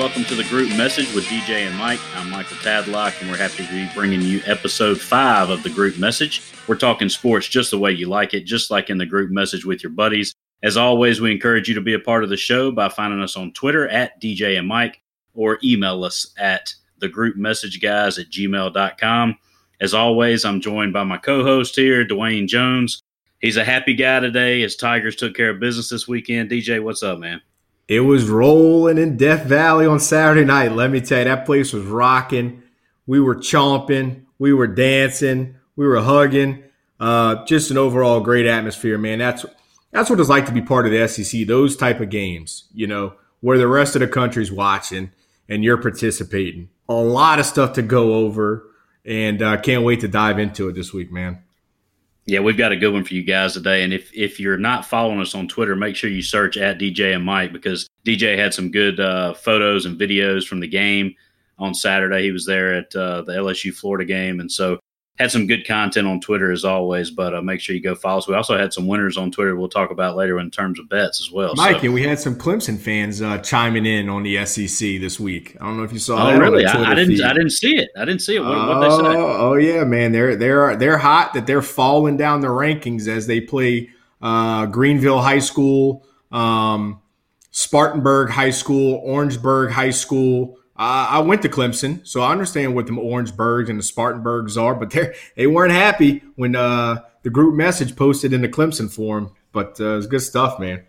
Welcome to the group message with DJ and Mike. I'm Michael Tadlock, and we're happy to be bringing you episode five of the group message. We're talking sports just the way you like it, just like in the group message with your buddies. As always, we encourage you to be a part of the show by finding us on Twitter at DJ and Mike or email us at the group message guys at gmail.com. As always, I'm joined by my co host here, Dwayne Jones. He's a happy guy today as Tigers took care of business this weekend. DJ, what's up, man? It was rolling in Death Valley on Saturday night. Let me tell you, that place was rocking. We were chomping, we were dancing, we were hugging. Uh, just an overall great atmosphere, man. That's that's what it's like to be part of the SEC. Those type of games, you know, where the rest of the country's watching and you're participating. A lot of stuff to go over, and uh, can't wait to dive into it this week, man. Yeah, we've got a good one for you guys today. And if, if you're not following us on Twitter, make sure you search at DJ and Mike because DJ had some good uh, photos and videos from the game on Saturday. He was there at uh, the LSU Florida game. And so had some good content on Twitter as always, but uh, make sure you go follow us. We also had some winners on Twitter we'll talk about later in terms of bets as well. Mike, so. and we had some Clemson fans uh, chiming in on the SEC this week. I don't know if you saw oh, really? I, I, didn't. Feed. I didn't see it. I didn't see it. What, oh, they say? Oh yeah, man. They're they're they're hot that they're falling down the rankings as they play uh, Greenville High School, um, Spartanburg High School, Orangeburg High School. I went to Clemson, so I understand what the Orangeburgs and the Spartanburgs are, but they they weren't happy when uh, the group message posted in the Clemson forum. But uh, it's good stuff, man.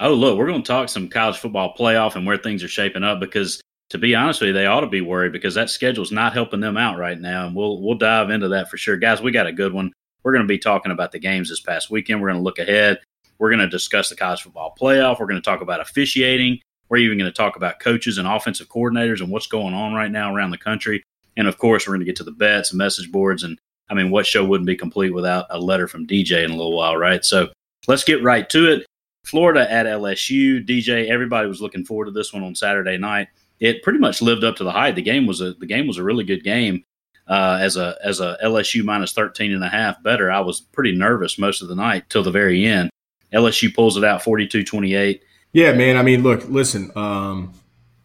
Oh, look, we're going to talk some college football playoff and where things are shaping up because, to be honest with you, they ought to be worried because that schedule's not helping them out right now, and we'll we'll dive into that for sure, guys. We got a good one. We're going to be talking about the games this past weekend. We're going to look ahead. We're going to discuss the college football playoff. We're going to talk about officiating. We're even going to talk about coaches and offensive coordinators and what's going on right now around the country. And of course, we're going to get to the bets and message boards. And I mean, what show wouldn't be complete without a letter from DJ in a little while, right? So let's get right to it. Florida at LSU. DJ, everybody was looking forward to this one on Saturday night. It pretty much lived up to the hype. The game was a the game was a really good game. Uh, as a as a LSU minus 13 and a half better, I was pretty nervous most of the night till the very end. LSU pulls it out 42-28. Yeah, man. I mean, look, listen. Um,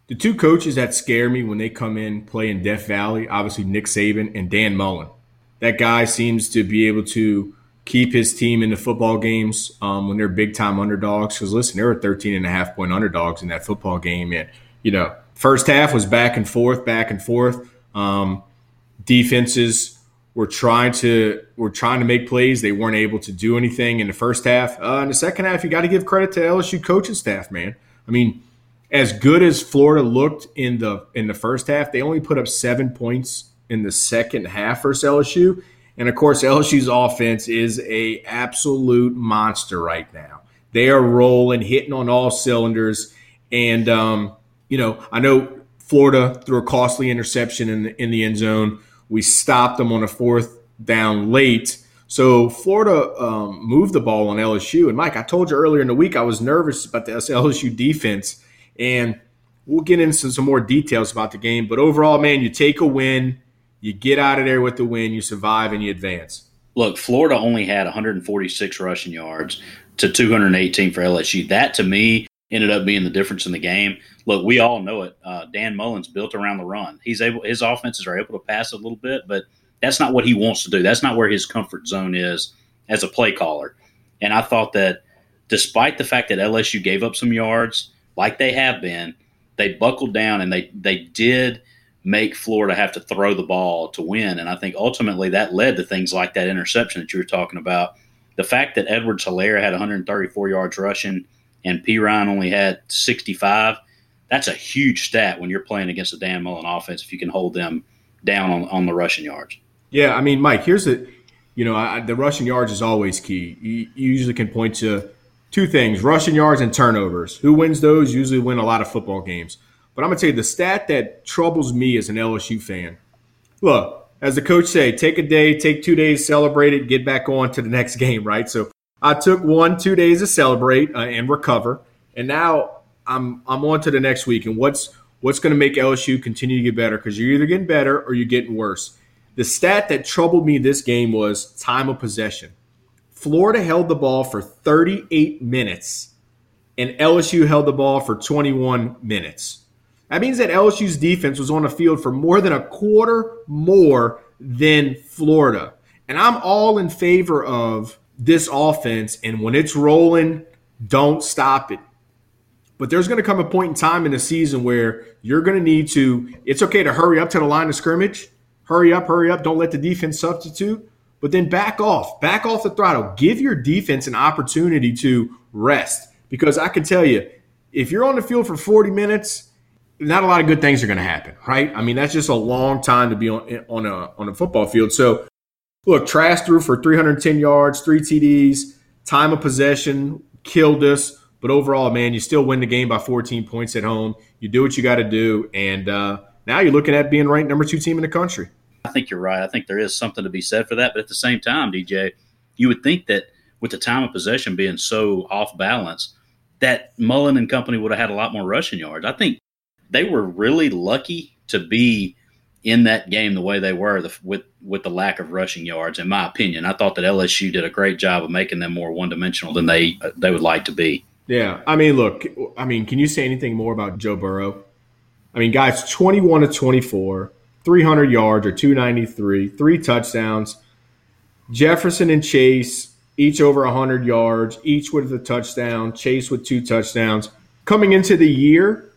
the two coaches that scare me when they come in play in Death Valley, obviously Nick Saban and Dan Mullen. That guy seems to be able to keep his team in the football games um, when they're big time underdogs. Because listen, they were 13 and a half point underdogs in that football game, and you know, first half was back and forth, back and forth. Um, defenses were trying to were trying to make plays. They weren't able to do anything in the first half. Uh, in the second half, you got to give credit to LSU coaching staff, man. I mean, as good as Florida looked in the in the first half, they only put up seven points in the second half for LSU. And of course, LSU's offense is a absolute monster right now. They are rolling, hitting on all cylinders, and um, you know, I know Florida threw a costly interception in the, in the end zone we stopped them on a fourth down late. So Florida um, moved the ball on LSU. And Mike, I told you earlier in the week I was nervous about the LSU defense, and we'll get into some more details about the game. But overall, man, you take a win, you get out of there with the win, you survive, and you advance. Look, Florida only had 146 rushing yards to 218 for LSU. That to me ended up being the difference in the game. Look, we all know it. Uh, Dan Mullen's built around the run. He's able, his offenses are able to pass a little bit, but that's not what he wants to do. That's not where his comfort zone is as a play caller. And I thought that despite the fact that LSU gave up some yards, like they have been, they buckled down and they they did make Florida have to throw the ball to win. And I think ultimately that led to things like that interception that you were talking about. The fact that Edwards Helaire had 134 yards rushing and Perine only had 65. That's a huge stat when you're playing against a Dan Mullen offense if you can hold them down on, on the rushing yards. Yeah, I mean, Mike, here's the, you know, I, the rushing yards is always key. You, you usually can point to two things: rushing yards and turnovers. Who wins those usually win a lot of football games. But I'm gonna tell you the stat that troubles me as an LSU fan. Look, as the coach say, take a day, take two days, celebrate it, get back on to the next game, right? So I took one, two days to celebrate uh, and recover, and now I'm I'm on to the next week. And what's what's going to make LSU continue to get better? Because you're either getting better or you're getting worse. The stat that troubled me this game was time of possession. Florida held the ball for 38 minutes, and LSU held the ball for 21 minutes. That means that LSU's defense was on the field for more than a quarter more than Florida. And I'm all in favor of this offense. And when it's rolling, don't stop it. But there's going to come a point in time in the season where you're going to need to, it's okay to hurry up to the line of scrimmage. Hurry up, hurry up. Don't let the defense substitute. But then back off, back off the throttle. Give your defense an opportunity to rest. Because I can tell you, if you're on the field for 40 minutes, not a lot of good things are going to happen, right? I mean, that's just a long time to be on on a on a football field. So, look, Trask threw for 310 yards, three TDs, time of possession killed us. But overall, man, you still win the game by 14 points at home. You do what you got to do, and uh, now you're looking at being ranked number two team in the country. I think you're right. I think there is something to be said for that. But at the same time, DJ, you would think that with the time of possession being so off balance, that Mullen and company would have had a lot more rushing yards. I think they were really lucky to be in that game the way they were the, with with the lack of rushing yards. In my opinion, I thought that LSU did a great job of making them more one dimensional than they uh, they would like to be. Yeah, I mean, look, I mean, can you say anything more about Joe Burrow? I mean, guys, twenty-one to twenty-four, three hundred yards or two ninety-three, three touchdowns. Jefferson and Chase each over hundred yards, each with a touchdown. Chase with two touchdowns. Coming into the year,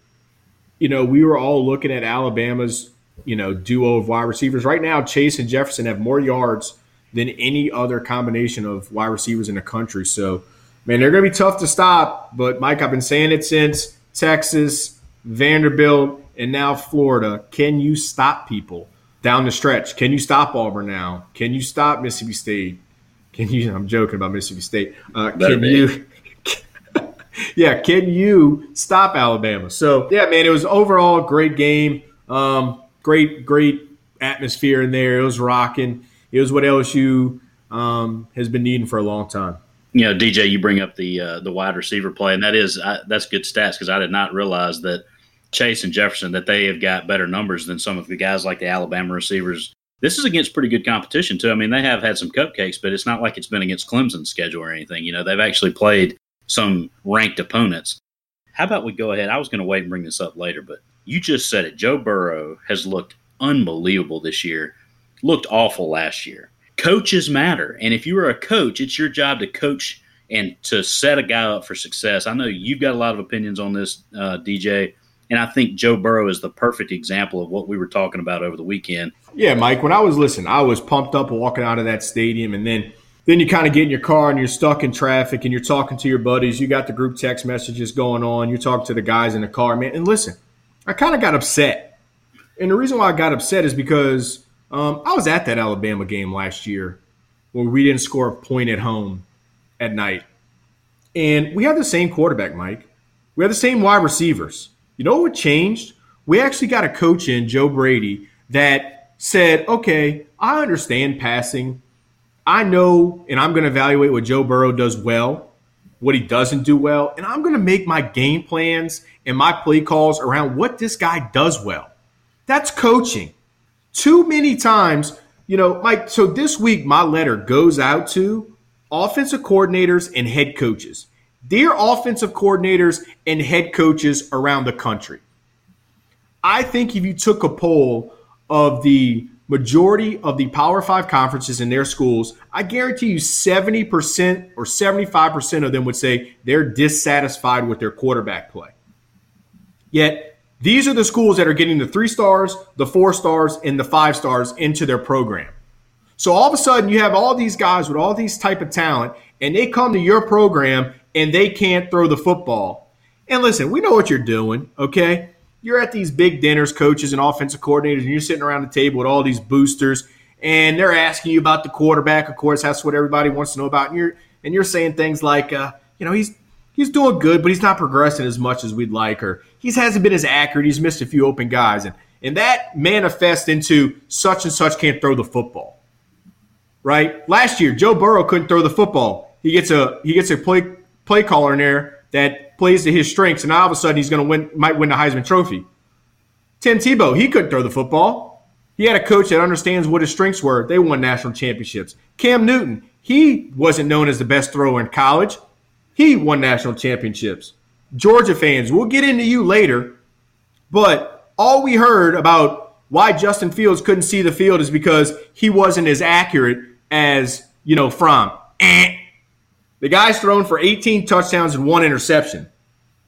you know, we were all looking at Alabama's, you know, duo of wide receivers. Right now, Chase and Jefferson have more yards than any other combination of wide receivers in the country. So, man, they're going to be tough to stop. But, Mike, I've been saying it since Texas, Vanderbilt, and now Florida. Can you stop people down the stretch? Can you stop Auburn now? Can you stop Mississippi State? Can you? I'm joking about Mississippi State. Uh, can be. you? yeah, can you stop Alabama? So yeah, man, it was overall a great game. Um, great, great atmosphere in there. It was rocking. It was what LSU um, has been needing for a long time. You know, DJ, you bring up the uh, the wide receiver play, and that is I, that's good stats because I did not realize that Chase and Jefferson that they have got better numbers than some of the guys like the Alabama receivers. This is against pretty good competition too. I mean, they have had some cupcakes, but it's not like it's been against Clemson's schedule or anything. You know, they've actually played some ranked opponents. How about we go ahead? I was going to wait and bring this up later, but you just said it. Joe Burrow has looked unbelievable this year, looked awful last year. Coaches matter. And if you are a coach, it's your job to coach and to set a guy up for success. I know you've got a lot of opinions on this, uh, DJ. And I think Joe Burrow is the perfect example of what we were talking about over the weekend. Yeah, Mike, when I was listening, I was pumped up walking out of that stadium and then then you kind of get in your car and you're stuck in traffic and you're talking to your buddies. You got the group text messages going on. You're talking to the guys in the car, man. And listen, I kind of got upset. And the reason why I got upset is because um, I was at that Alabama game last year where we didn't score a point at home at night. And we had the same quarterback, Mike. We had the same wide receivers. You know what changed? We actually got a coach in, Joe Brady, that said, okay, I understand passing. I know and I'm going to evaluate what Joe Burrow does well, what he doesn't do well, and I'm going to make my game plans and my play calls around what this guy does well. That's coaching. Too many times, you know, Mike, so this week my letter goes out to offensive coordinators and head coaches. Dear offensive coordinators and head coaches around the country, I think if you took a poll of the majority of the Power Five conferences in their schools, I guarantee you 70% or 75% of them would say they're dissatisfied with their quarterback play. Yet, these are the schools that are getting the three stars, the four stars, and the five stars into their program. So all of a sudden, you have all these guys with all these type of talent, and they come to your program and they can't throw the football. And listen, we know what you're doing, okay? You're at these big dinners, coaches and offensive coordinators, and you're sitting around the table with all these boosters, and they're asking you about the quarterback. Of course, that's what everybody wants to know about. And you're and you're saying things like, uh, you know, he's he's doing good, but he's not progressing as much as we'd like, or he hasn't been as accurate. He's missed a few open guys, and and that manifests into such and such can't throw the football. Right? Last year, Joe Burrow couldn't throw the football. He gets a he gets a play play caller in there that plays to his strengths, and all of a sudden he's going to win, might win the Heisman Trophy. Tim Tebow, he couldn't throw the football. He had a coach that understands what his strengths were. They won national championships. Cam Newton, he wasn't known as the best thrower in college. He won national championships. Georgia fans, we'll get into you later. But all we heard about why Justin Fields couldn't see the field is because he wasn't as accurate as, you know, Fromm. Eh. The guy's thrown for 18 touchdowns and one interception.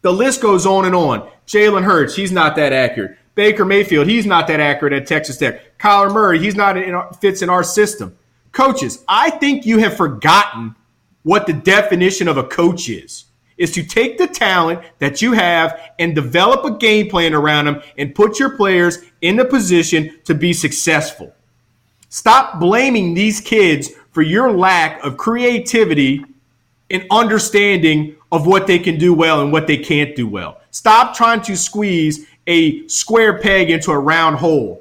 The list goes on and on. Jalen Hurts, he's not that accurate. Baker Mayfield, he's not that accurate at Texas Tech. Kyler Murray, he's not in our, fits in our system. Coaches, I think you have forgotten what the definition of a coach is. Is to take the talent that you have and develop a game plan around them and put your players in the position to be successful. Stop blaming these kids for your lack of creativity and understanding of what they can do well and what they can't do well. Stop trying to squeeze a square peg into a round hole.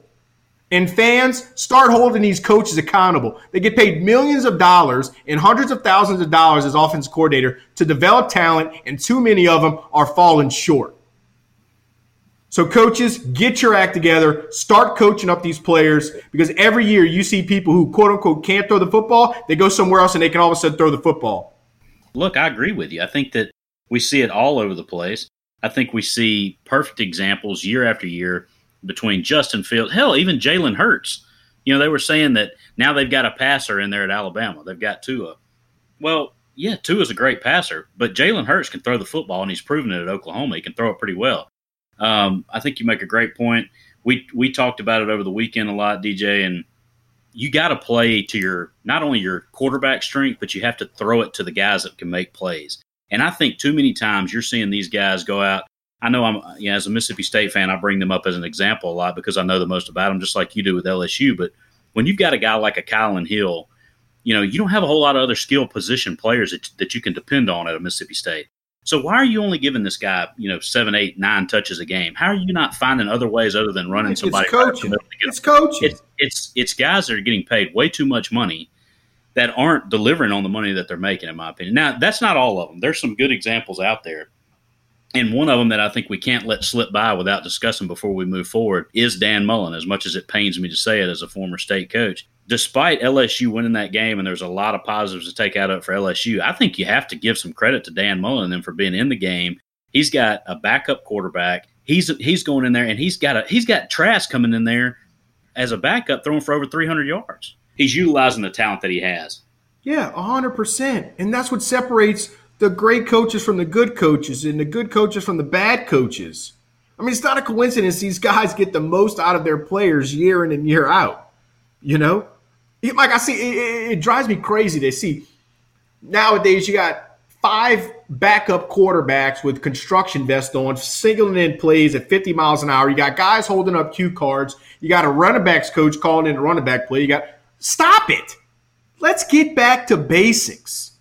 And fans, start holding these coaches accountable. They get paid millions of dollars and hundreds of thousands of dollars as offense coordinator to develop talent, and too many of them are falling short. So, coaches, get your act together. Start coaching up these players because every year you see people who, quote unquote, can't throw the football. They go somewhere else and they can all of a sudden throw the football. Look, I agree with you. I think that we see it all over the place. I think we see perfect examples year after year between Justin Fields, hell, even Jalen Hurts. You know, they were saying that now they've got a passer in there at Alabama. They've got Tua. Well, yeah, Tua's a great passer, but Jalen Hurts can throw the football, and he's proven it at Oklahoma. He can throw it pretty well. Um, I think you make a great point. We we talked about it over the weekend a lot, DJ, and you got to play to your not only your quarterback strength, but you have to throw it to the guys that can make plays. And I think too many times you're seeing these guys go out. I know I'm, you know, as a Mississippi State fan, I bring them up as an example a lot because I know the most about them, just like you do with LSU. But when you've got a guy like a Kylin Hill, you know, you don't have a whole lot of other skill position players that, that you can depend on at a Mississippi State. So why are you only giving this guy, you know, seven, eight, nine touches a game? How are you not finding other ways other than running somebody? It's coaching. It's coaching. It's, it's it's guys that are getting paid way too much money that aren't delivering on the money that they're making, in my opinion. Now, that's not all of them. There's some good examples out there. And one of them that I think we can't let slip by without discussing before we move forward is Dan Mullen, as much as it pains me to say it as a former state coach. Despite LSU winning that game, and there's a lot of positives to take out of it for LSU, I think you have to give some credit to Dan Mullen and them for being in the game. He's got a backup quarterback. He's he's going in there and he's got a he's got Trask coming in there as a backup throwing for over 300 yards he's utilizing the talent that he has. Yeah, 100%. And that's what separates the great coaches from the good coaches and the good coaches from the bad coaches. I mean, it's not a coincidence these guys get the most out of their players year in and year out. You know? Like I see, it, it drives me crazy to see nowadays you got five backup quarterbacks with construction vests on, singling in plays at 50 miles an hour. You got guys holding up cue cards. You got a running backs coach calling in a running back play. You got Stop it. Let's get back to basics.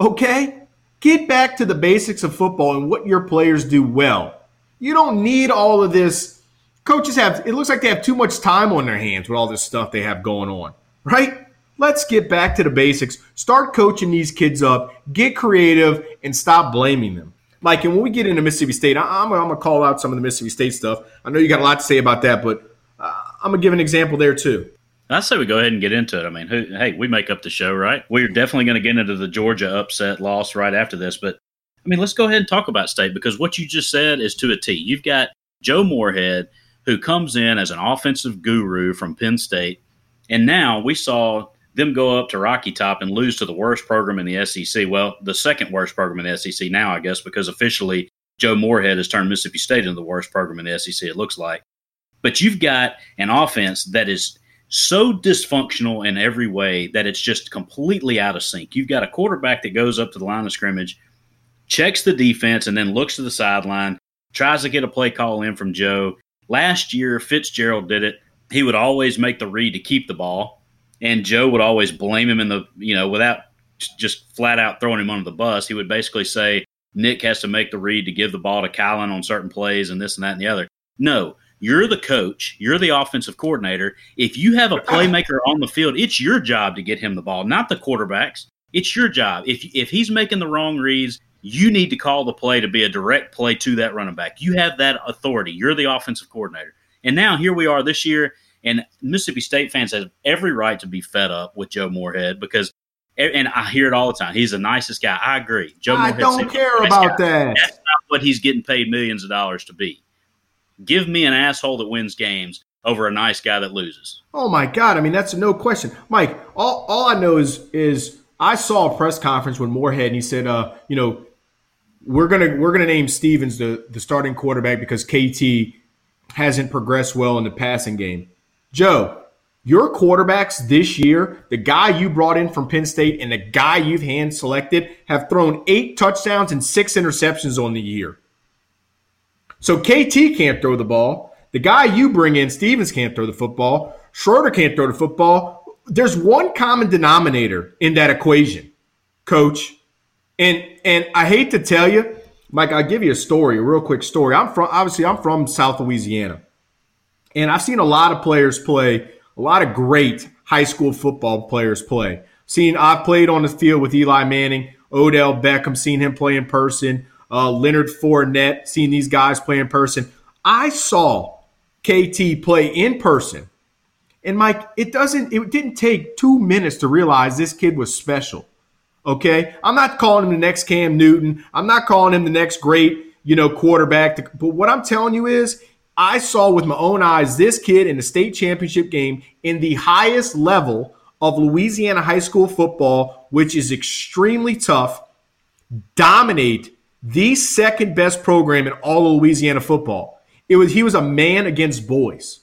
Okay? Get back to the basics of football and what your players do well. You don't need all of this. Coaches have, it looks like they have too much time on their hands with all this stuff they have going on, right? Let's get back to the basics. Start coaching these kids up, get creative, and stop blaming them. Like, and when we get into Mississippi State, I'm, I'm going to call out some of the Mississippi State stuff. I know you got a lot to say about that, but uh, I'm going to give an example there too. I say we go ahead and get into it. I mean, who, hey, we make up the show, right? We're definitely going to get into the Georgia upset loss right after this. But I mean, let's go ahead and talk about state because what you just said is to a T. You've got Joe Moorhead, who comes in as an offensive guru from Penn State. And now we saw them go up to Rocky Top and lose to the worst program in the SEC. Well, the second worst program in the SEC now, I guess, because officially Joe Moorhead has turned Mississippi State into the worst program in the SEC, it looks like. But you've got an offense that is so dysfunctional in every way that it's just completely out of sync. You've got a quarterback that goes up to the line of scrimmage, checks the defense, and then looks to the sideline, tries to get a play call in from Joe. Last year, Fitzgerald did it. He would always make the read to keep the ball, and Joe would always blame him in the, you know, without just flat out throwing him under the bus. He would basically say, Nick has to make the read to give the ball to Kylin on certain plays and this and that and the other. No, you're the coach, you're the offensive coordinator. If you have a playmaker on the field, it's your job to get him the ball, not the quarterback's. It's your job. If if he's making the wrong reads, you need to call the play to be a direct play to that running back. You have that authority. You're the offensive coordinator. And now here we are this year, and Mississippi State fans have every right to be fed up with Joe Moorhead because, and I hear it all the time. He's the nicest guy. I agree. Joe I don't care about guy. that. That's not what he's getting paid millions of dollars to be. Give me an asshole that wins games over a nice guy that loses. Oh my God! I mean, that's no question, Mike. All, all I know is is I saw a press conference with Moorhead, and he said, uh, you know, we're gonna we're gonna name Stevens the the starting quarterback because KT hasn't progressed well in the passing game. Joe, your quarterbacks this year, the guy you brought in from Penn State and the guy you've hand selected, have thrown eight touchdowns and six interceptions on the year. So KT can't throw the ball. The guy you bring in, Stevens, can't throw the football. Shrader can't throw the football. There's one common denominator in that equation, coach. And and I hate to tell you, Mike, I'll give you a story, a real quick story. I'm from obviously I'm from South Louisiana. And I've seen a lot of players play, a lot of great high school football players play. Seen I've played on the field with Eli Manning, Odell Beckham, seen him play in person, uh, Leonard Fournette, seen these guys play in person. I saw KT play in person. And Mike, it doesn't it didn't take 2 minutes to realize this kid was special. Okay? I'm not calling him the next Cam Newton. I'm not calling him the next great, you know, quarterback. To, but what I'm telling you is I saw with my own eyes this kid in the state championship game in the highest level of Louisiana high school football, which is extremely tough, dominate the second best program in all of Louisiana football. It was he was a man against boys.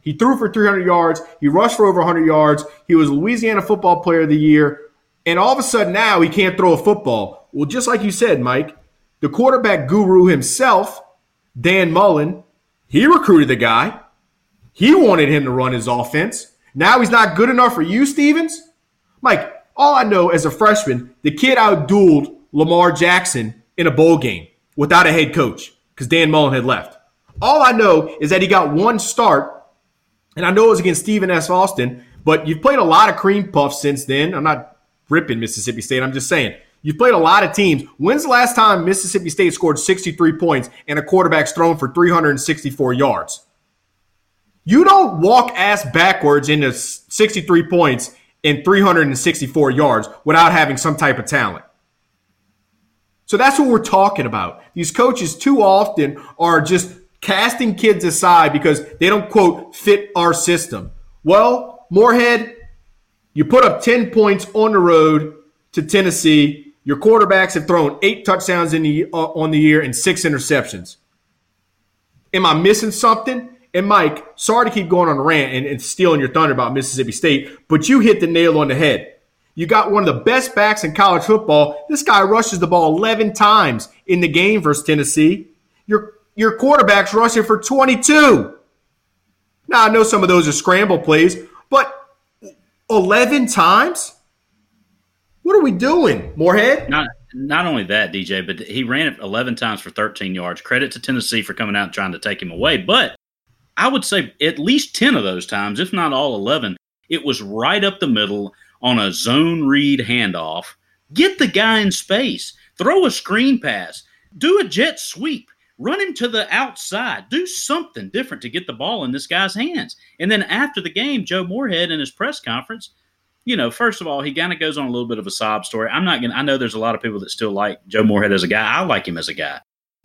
He threw for 300 yards. He rushed for over 100 yards. He was Louisiana Football Player of the Year. And all of a sudden now he can't throw a football. Well, just like you said, Mike, the quarterback guru himself, Dan Mullen, he recruited the guy. He wanted him to run his offense. Now he's not good enough for you, Stevens? Mike, all I know as a freshman, the kid outdueled Lamar Jackson in a bowl game without a head coach because Dan Mullen had left. All I know is that he got one start, and I know it was against Stephen F. Austin, but you've played a lot of cream puffs since then. I'm not ripping Mississippi State. I'm just saying you've played a lot of teams. When's the last time Mississippi State scored 63 points and a quarterback's thrown for 364 yards? You don't walk ass backwards into 63 points and 364 yards without having some type of talent. So that's what we're talking about. These coaches too often are just casting kids aside because they don't quote fit our system. Well, Moorhead, you put up 10 points on the road to Tennessee. Your quarterbacks have thrown eight touchdowns in the, uh, on the year and six interceptions. Am I missing something? And Mike, sorry to keep going on a rant and, and stealing your thunder about Mississippi State, but you hit the nail on the head. You got one of the best backs in college football. This guy rushes the ball 11 times in the game versus Tennessee. Your, your quarterback's rushing for 22. Now, I know some of those are scramble plays, but 11 times? What are we doing, Moorhead? Not not only that, DJ, but he ran it 11 times for 13 yards. Credit to Tennessee for coming out and trying to take him away. But I would say at least 10 of those times, if not all 11, it was right up the middle on a zone read handoff. Get the guy in space. Throw a screen pass. Do a jet sweep. Run him to the outside. Do something different to get the ball in this guy's hands. And then after the game, Joe Moorhead in his press conference, you know, first of all, he kind of goes on a little bit of a sob story. I'm not going to, I know there's a lot of people that still like Joe Moorhead as a guy. I like him as a guy.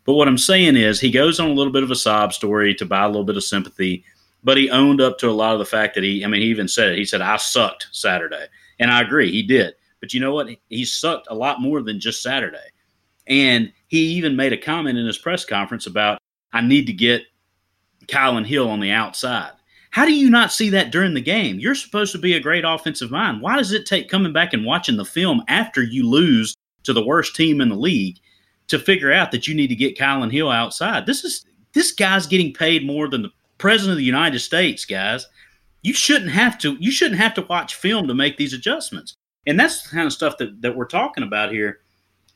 But what I'm saying is he goes on a little bit of a sob story to buy a little bit of sympathy, but he owned up to a lot of the fact that he, I mean, he even said it. He said, I sucked Saturday. And I agree, he did. But you know what? He sucked a lot more than just Saturday. And he even made a comment in his press conference about, I need to get Kylin Hill on the outside. How do you not see that during the game? You're supposed to be a great offensive mind. Why does it take coming back and watching the film after you lose to the worst team in the league to figure out that you need to get Kylin Hill outside? This is this guy's getting paid more than the president of the United States, guys. You shouldn't have to you shouldn't have to watch film to make these adjustments. And that's the kind of stuff that, that we're talking about here.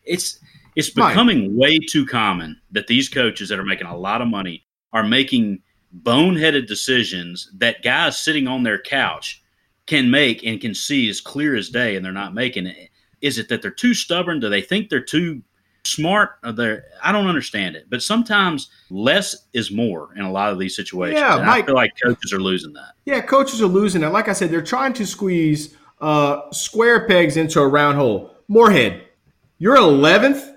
It's it's becoming way too common that these coaches that are making a lot of money are making boneheaded decisions that guys sitting on their couch can make and can see as clear as day, and they're not making it. Is it that they're too stubborn? Do they think they're too smart? They're, I don't understand it. But sometimes less is more in a lot of these situations. Yeah, Mike, I feel like coaches are losing that. Yeah, coaches are losing that. Like I said, they're trying to squeeze uh, square pegs into a round hole. Moorhead, you're 11th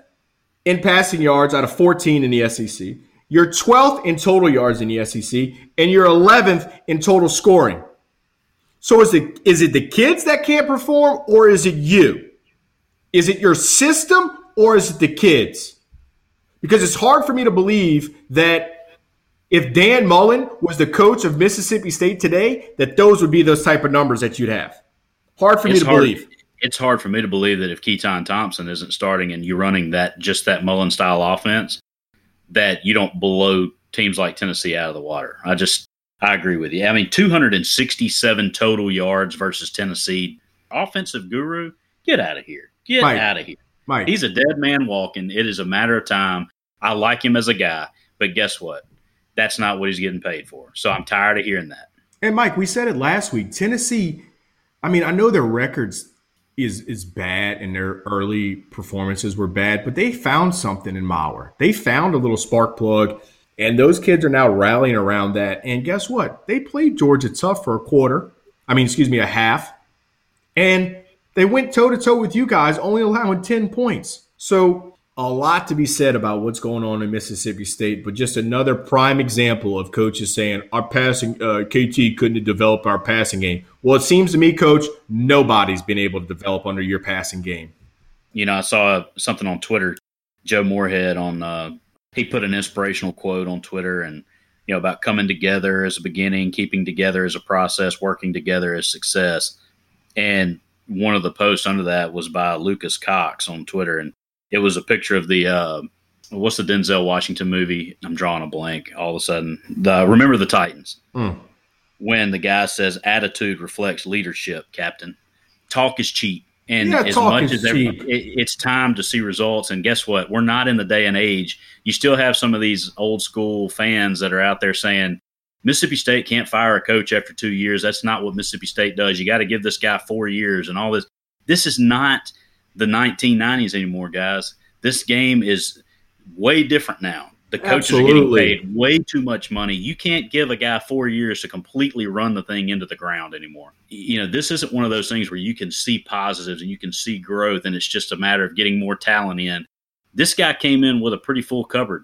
in passing yards out of 14 in the SEC. You're 12th in total yards in the SEC, and you're 11th in total scoring. So is it is it the kids that can't perform, or is it you? Is it your system, or is it the kids? Because it's hard for me to believe that if Dan Mullen was the coach of Mississippi State today, that those would be those type of numbers that you'd have. Hard for it's me to hard, believe. It's hard for me to believe that if Keytaon Thompson isn't starting and you're running that just that Mullen style offense, that you don't blow teams like Tennessee out of the water. I just I agree with you. I mean, 267 total yards versus Tennessee. Offensive guru, get out of here. Get Mike, out of here. Mike. He's a dead man walking. It is a matter of time. I like him as a guy, but guess what? That's not what he's getting paid for. So I'm tired of hearing that. And Mike, we said it last week. Tennessee, I mean, I know their records is is bad and their early performances were bad, but they found something in Maurer. They found a little spark plug, and those kids are now rallying around that. And guess what? They played Georgia tough for a quarter. I mean, excuse me, a half. And they went toe to toe with you guys, only allowing 10 points. So a lot to be said about what's going on in Mississippi State, but just another prime example of coaches saying our passing uh, KT couldn't develop our passing game. Well, it seems to me, Coach, nobody's been able to develop under your passing game. You know, I saw something on Twitter. Joe Moorhead on uh, he put an inspirational quote on Twitter and you know about coming together as a beginning, keeping together as a process, working together as success. And one of the posts under that was by Lucas Cox on Twitter, and it was a picture of the uh, what's the Denzel Washington movie? I'm drawing a blank. All of a sudden, the Remember the Titans. Mm. When the guy says, "Attitude reflects leadership, Captain." Talk is cheap, and yeah, as much as every, it, it's time to see results. And guess what? We're not in the day and age. You still have some of these old school fans that are out there saying. Mississippi State can't fire a coach after two years. That's not what Mississippi State does. You got to give this guy four years and all this. This is not the 1990s anymore, guys. This game is way different now. The coaches Absolutely. are getting paid way too much money. You can't give a guy four years to completely run the thing into the ground anymore. You know, this isn't one of those things where you can see positives and you can see growth, and it's just a matter of getting more talent in. This guy came in with a pretty full cupboard.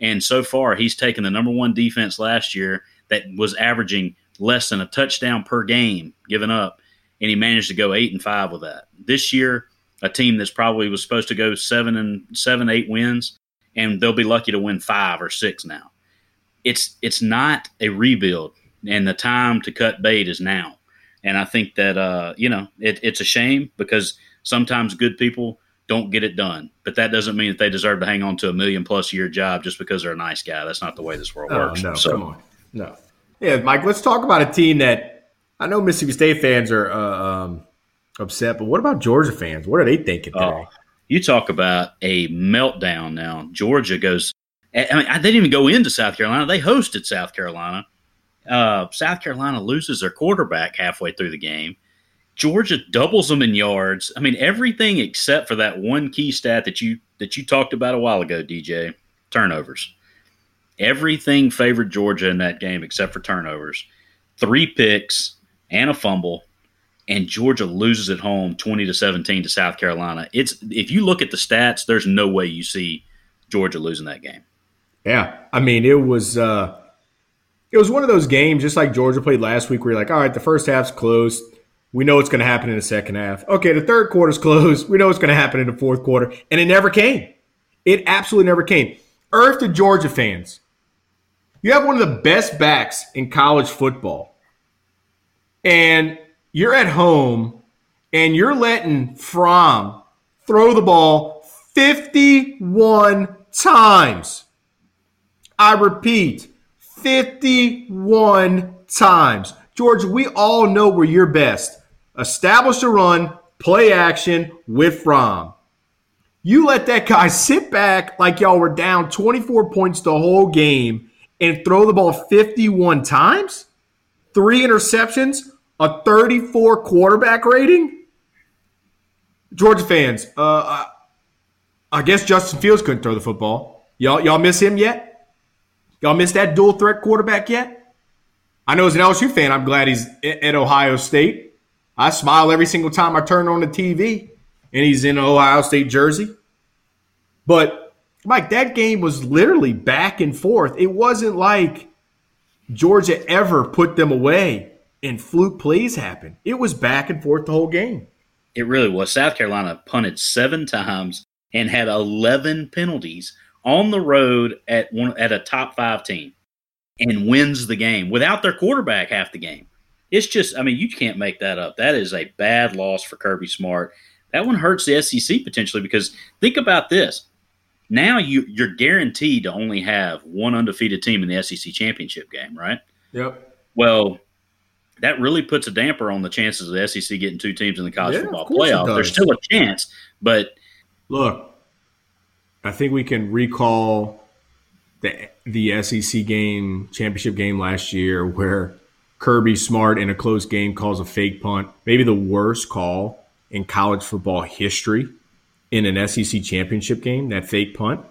And so far, he's taken the number one defense last year that was averaging less than a touchdown per game given up, and he managed to go eight and five with that. This year, a team that's probably was supposed to go seven and seven, eight wins, and they'll be lucky to win five or six now. It's it's not a rebuild, and the time to cut bait is now. And I think that uh, you know it, it's a shame because sometimes good people don't get it done, but that doesn't mean that they deserve to hang on to a million plus year job just because they're a nice guy. That's not the way this world oh, works. No, so, come on, no. Yeah, Mike. Let's talk about a team that I know Mississippi State fans are uh, um, upset. But what about Georgia fans? What are they thinking today? Oh, you talk about a meltdown now. Georgia goes. I mean, they didn't even go into South Carolina. They hosted South Carolina. Uh, South Carolina loses their quarterback halfway through the game. Georgia doubles them in yards. I mean, everything except for that one key stat that you that you talked about a while ago, DJ. Turnovers. Everything favored Georgia in that game except for turnovers. Three picks and a fumble and Georgia loses at home 20 to 17 to South Carolina. It's if you look at the stats, there's no way you see Georgia losing that game. Yeah. I mean, it was uh it was one of those games just like Georgia played last week where you're like, all right, the first half's closed. We know what's going to happen in the second half. Okay, the third quarter's closed. We know what's going to happen in the fourth quarter. And it never came. It absolutely never came. Earth to Georgia fans. You have one of the best backs in college football. And you're at home and you're letting Fromm throw the ball 51 times. I repeat, 51 times. George, we all know where you're best. Establish a run, play action with Fromm. You let that guy sit back like y'all were down 24 points the whole game and throw the ball 51 times? Three interceptions? A 34 quarterback rating. Georgia fans, uh, I guess Justin Fields couldn't throw the football. Y'all, y'all miss him yet? Y'all miss that dual threat quarterback yet? I know as an LSU fan, I'm glad he's at Ohio State. I smile every single time I turn on the TV and he's in an Ohio State jersey. But Mike, that game was literally back and forth. It wasn't like Georgia ever put them away and fluke plays happened. It was back and forth the whole game. It really was. South Carolina punted seven times and had 11 penalties on the road at one at a top five team and wins the game without their quarterback half the game. It's just, I mean, you can't make that up. That is a bad loss for Kirby Smart. That one hurts the SEC potentially because think about this. Now you you're guaranteed to only have one undefeated team in the SEC championship game, right? Yep. Well, that really puts a damper on the chances of the SEC getting two teams in the college yeah, football playoff. There's still a chance, but look, I think we can recall the the SEC game, championship game last year, where Kirby Smart in a close game calls a fake punt, maybe the worst call in college football history in an SEC championship game. That fake punt.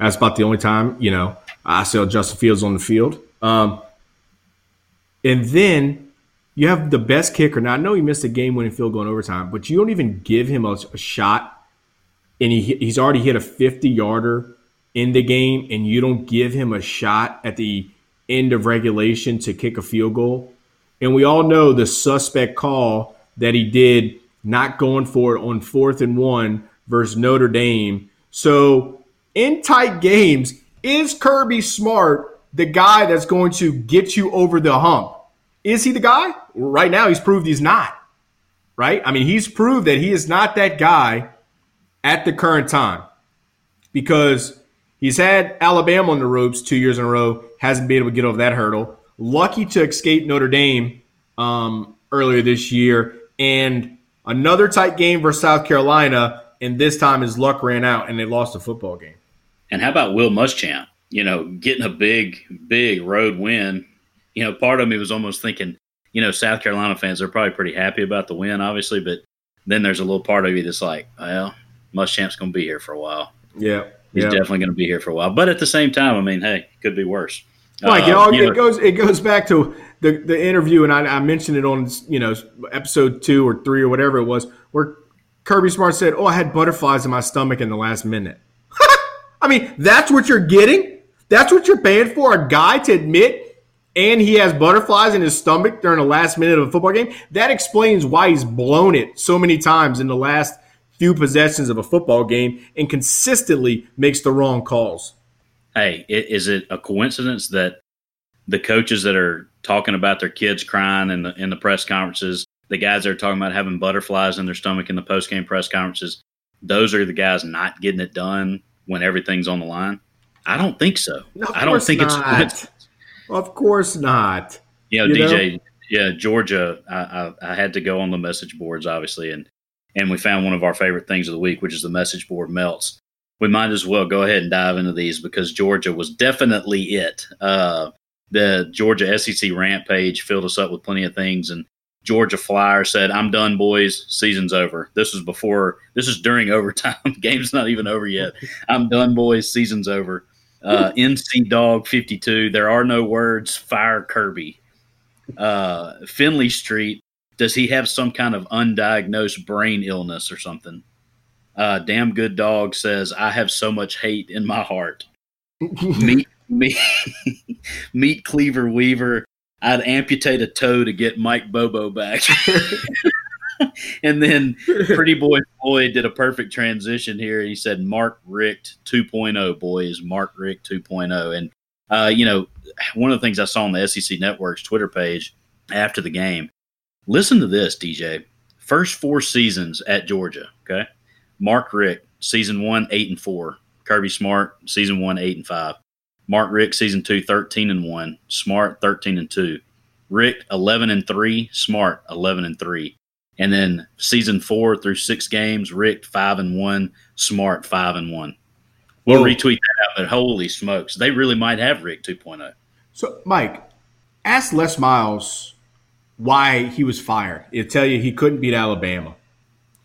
That's about the only time you know I saw Justin Fields on the field. Um, and then you have the best kicker. Now I know he missed a game-winning field goal in overtime, but you don't even give him a, a shot, and he he's already hit a 50-yarder in the game, and you don't give him a shot at the end of regulation to kick a field goal. And we all know the suspect call that he did not going for it on fourth and one versus Notre Dame. So in tight games, is Kirby Smart the guy that's going to get you over the hump? Is he the guy? Right now, he's proved he's not. Right? I mean, he's proved that he is not that guy at the current time because he's had Alabama on the ropes two years in a row, hasn't been able to get over that hurdle. Lucky to escape Notre Dame um, earlier this year, and another tight game versus South Carolina, and this time his luck ran out and they lost a football game. And how about Will Muschamp? You know, getting a big, big road win you know, part of me was almost thinking, you know, South Carolina fans are probably pretty happy about the win, obviously, but then there's a little part of you that's like, well, Muschamp's going to be here for a while. Yeah, he's yeah. definitely going to be here for a while. But at the same time, I mean, hey, could be worse. Like uh, it, it goes, it goes back to the the interview, and I, I mentioned it on you know episode two or three or whatever it was, where Kirby Smart said, "Oh, I had butterflies in my stomach in the last minute." I mean, that's what you're getting. That's what you're paying for a guy to admit and he has butterflies in his stomach during the last minute of a football game, that explains why he's blown it so many times in the last few possessions of a football game and consistently makes the wrong calls. Hey, is it a coincidence that the coaches that are talking about their kids crying in the in the press conferences, the guys that are talking about having butterflies in their stomach in the post game press conferences, those are the guys not getting it done when everything's on the line? I don't think so. I don't think not. it's of course not. You know, you DJ, know? yeah, Georgia. I, I, I had to go on the message boards, obviously, and and we found one of our favorite things of the week, which is the message board melts. We might as well go ahead and dive into these because Georgia was definitely it. Uh, the Georgia SEC rant page filled us up with plenty of things, and Georgia Flyer said, "I'm done, boys. Season's over." This was before. This is during overtime. Game's not even over yet. I'm done, boys. Season's over. Uh, NC Dog 52. There are no words. Fire Kirby. Uh, Finley Street. Does he have some kind of undiagnosed brain illness or something? Uh, Damn Good Dog says, I have so much hate in my heart. meet, meet, meet Cleaver Weaver. I'd amputate a toe to get Mike Bobo back. and then Pretty Boy Floyd did a perfect transition here. He said, Mark Richt 2.0, boys. Mark Richt 2.0. And, uh, you know, one of the things I saw on the SEC Network's Twitter page after the game, listen to this, DJ. First four seasons at Georgia, okay? Mark Richt, season one, 8 and 4. Kirby Smart, season one, 8 and 5. Mark Richt, season two, 13 and 1. Smart, 13 and 2. Richt, 11 and 3. Smart, 11 and 3. And then season four through six games, Richt five and one, Smart five and one. We'll Ooh. retweet that out, but holy smokes, they really might have Richt 2.0. So, Mike, ask Les Miles why he was fired. He'll tell you he couldn't beat Alabama,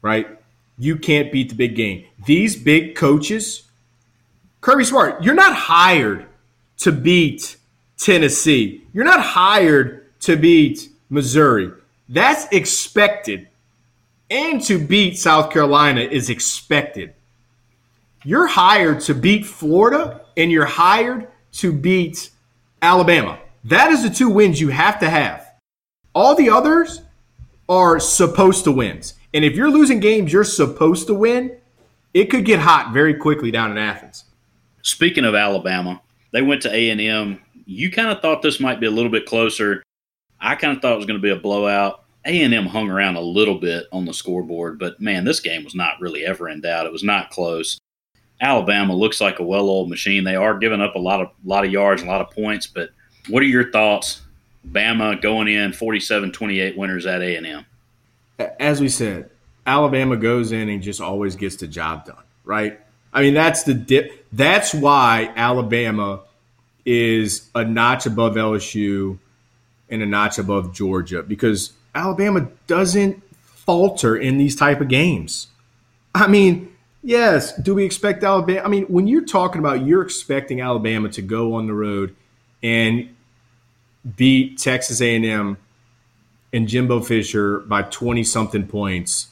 right? You can't beat the big game. These big coaches, Kirby Smart, you're not hired to beat Tennessee. You're not hired to beat Missouri. That's expected. And to beat South Carolina is expected. You're hired to beat Florida and you're hired to beat Alabama. That is the two wins you have to have. All the others are supposed to wins. And if you're losing games you're supposed to win, it could get hot very quickly down in Athens. Speaking of Alabama, they went to A&M. You kind of thought this might be a little bit closer. I kind of thought it was going to be a blowout. A&M hung around a little bit on the scoreboard, but man, this game was not really ever in doubt. It was not close. Alabama looks like a well-oiled machine. They are giving up a lot of lot of yards a lot of points, but what are your thoughts? Bama going in 47-28 winners at A&M. As we said, Alabama goes in and just always gets the job done, right? I mean, that's the dip. That's why Alabama is a notch above LSU and a notch above Georgia because Alabama doesn't falter in these type of games. I mean, yes, do we expect Alabama? I mean, when you're talking about you're expecting Alabama to go on the road and beat Texas A&M and Jimbo Fisher by 20 something points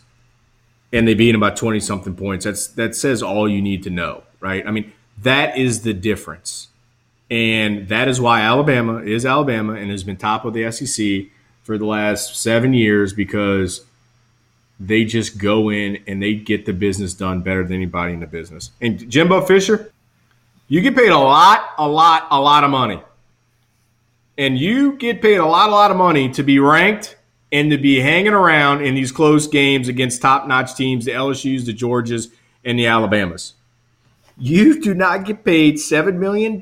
and they beat them by 20 something points. That's that says all you need to know, right? I mean, that is the difference. And that is why Alabama is Alabama and has been top of the SEC for the last seven years because they just go in and they get the business done better than anybody in the business. And Jimbo Fisher, you get paid a lot, a lot, a lot of money. And you get paid a lot, a lot of money to be ranked and to be hanging around in these close games against top notch teams, the LSUs, the Georgias, and the Alabamas. You do not get paid $7 million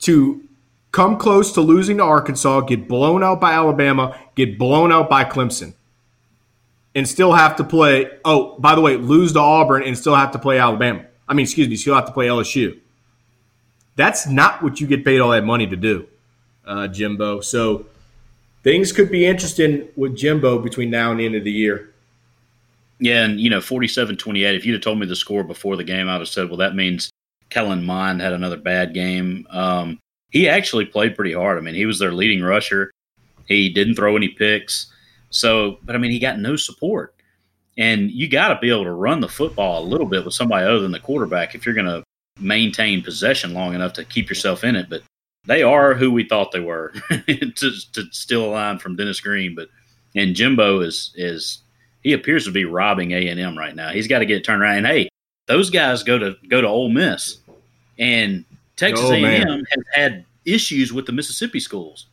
to come close to losing to Arkansas, get blown out by Alabama, get blown out by Clemson, and still have to play. Oh, by the way, lose to Auburn and still have to play Alabama. I mean, excuse me, still have to play LSU. That's not what you get paid all that money to do, uh, Jimbo. So things could be interesting with Jimbo between now and the end of the year. Yeah, and you know, 47-28, if you'd have told me the score before the game, I'd have said, well, that means Kellen Mond had another bad game. Um, he actually played pretty hard. I mean, he was their leading rusher. He didn't throw any picks. So, but I mean, he got no support. And you got to be able to run the football a little bit with somebody other than the quarterback if you're going to maintain possession long enough to keep yourself in it. But they are who we thought they were to, to steal a line from Dennis Green. But and Jimbo is is he appears to be robbing A and M right now. He's got to get it turned around. And hey, those guys go to go to Ole Miss, and Texas oh, A&M has had issues with the Mississippi schools.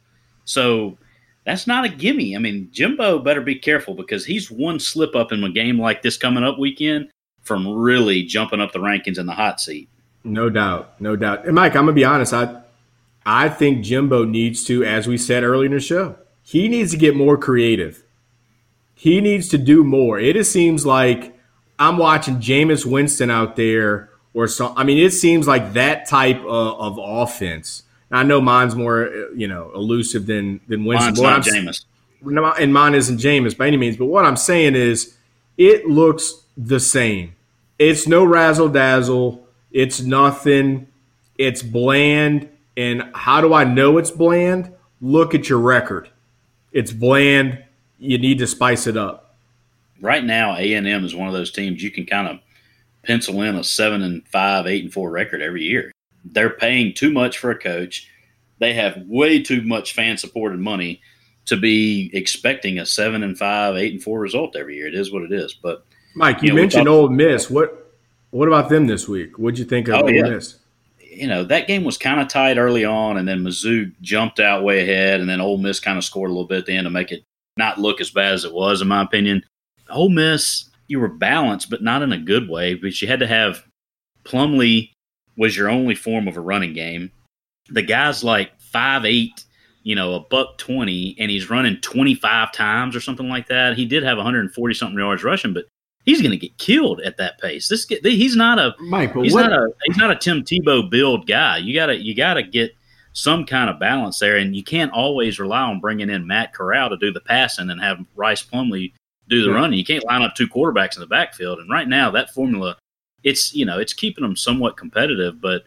So that's not a gimme. I mean, Jimbo better be careful because he's one slip up in a game like this coming up weekend from really jumping up the rankings in the hot seat. No doubt, no doubt. And Mike, I'm gonna be honest. I I think Jimbo needs to, as we said earlier in the show, he needs to get more creative. He needs to do more. It just seems like I'm watching Jameis Winston out there or some. I mean, it seems like that type of, of offense. I know Mond's more, you know, elusive than than Winston. Mond's not Jameis. And Mond isn't Jameis by any means. But what I'm saying is, it looks the same. It's no razzle dazzle. It's nothing. It's bland. And how do I know it's bland? Look at your record. It's bland. You need to spice it up. Right now, A and M is one of those teams you can kind of pencil in a seven and five, eight and four record every year. They're paying too much for a coach. They have way too much fan supported money to be expecting a seven and five, eight and four result every year. It is what it is. But Mike, you, you know, mentioned Ole Miss. What what about them this week? What'd you think of oh, Ole yeah. Miss? You know that game was kind of tight early on, and then Mizzou jumped out way ahead, and then Ole Miss kind of scored a little bit at the end to make it not look as bad as it was, in my opinion. Ole Miss, you were balanced, but not in a good way. Because you had to have Plumlee was your only form of a running game. The guy's like five eight, you know, a buck twenty, and he's running twenty five times or something like that. He did have 140 something yards rushing, but he's going to get killed at that pace. This he's not a Mike, he's what? not a he's not a Tim Tebow build guy. You gotta you gotta get some kind of balance there, and you can't always rely on bringing in Matt Corral to do the passing and have Rhys Plumlee do the yeah. running. You can't line up two quarterbacks in the backfield. And right now, that formula, it's you know, it's keeping them somewhat competitive. But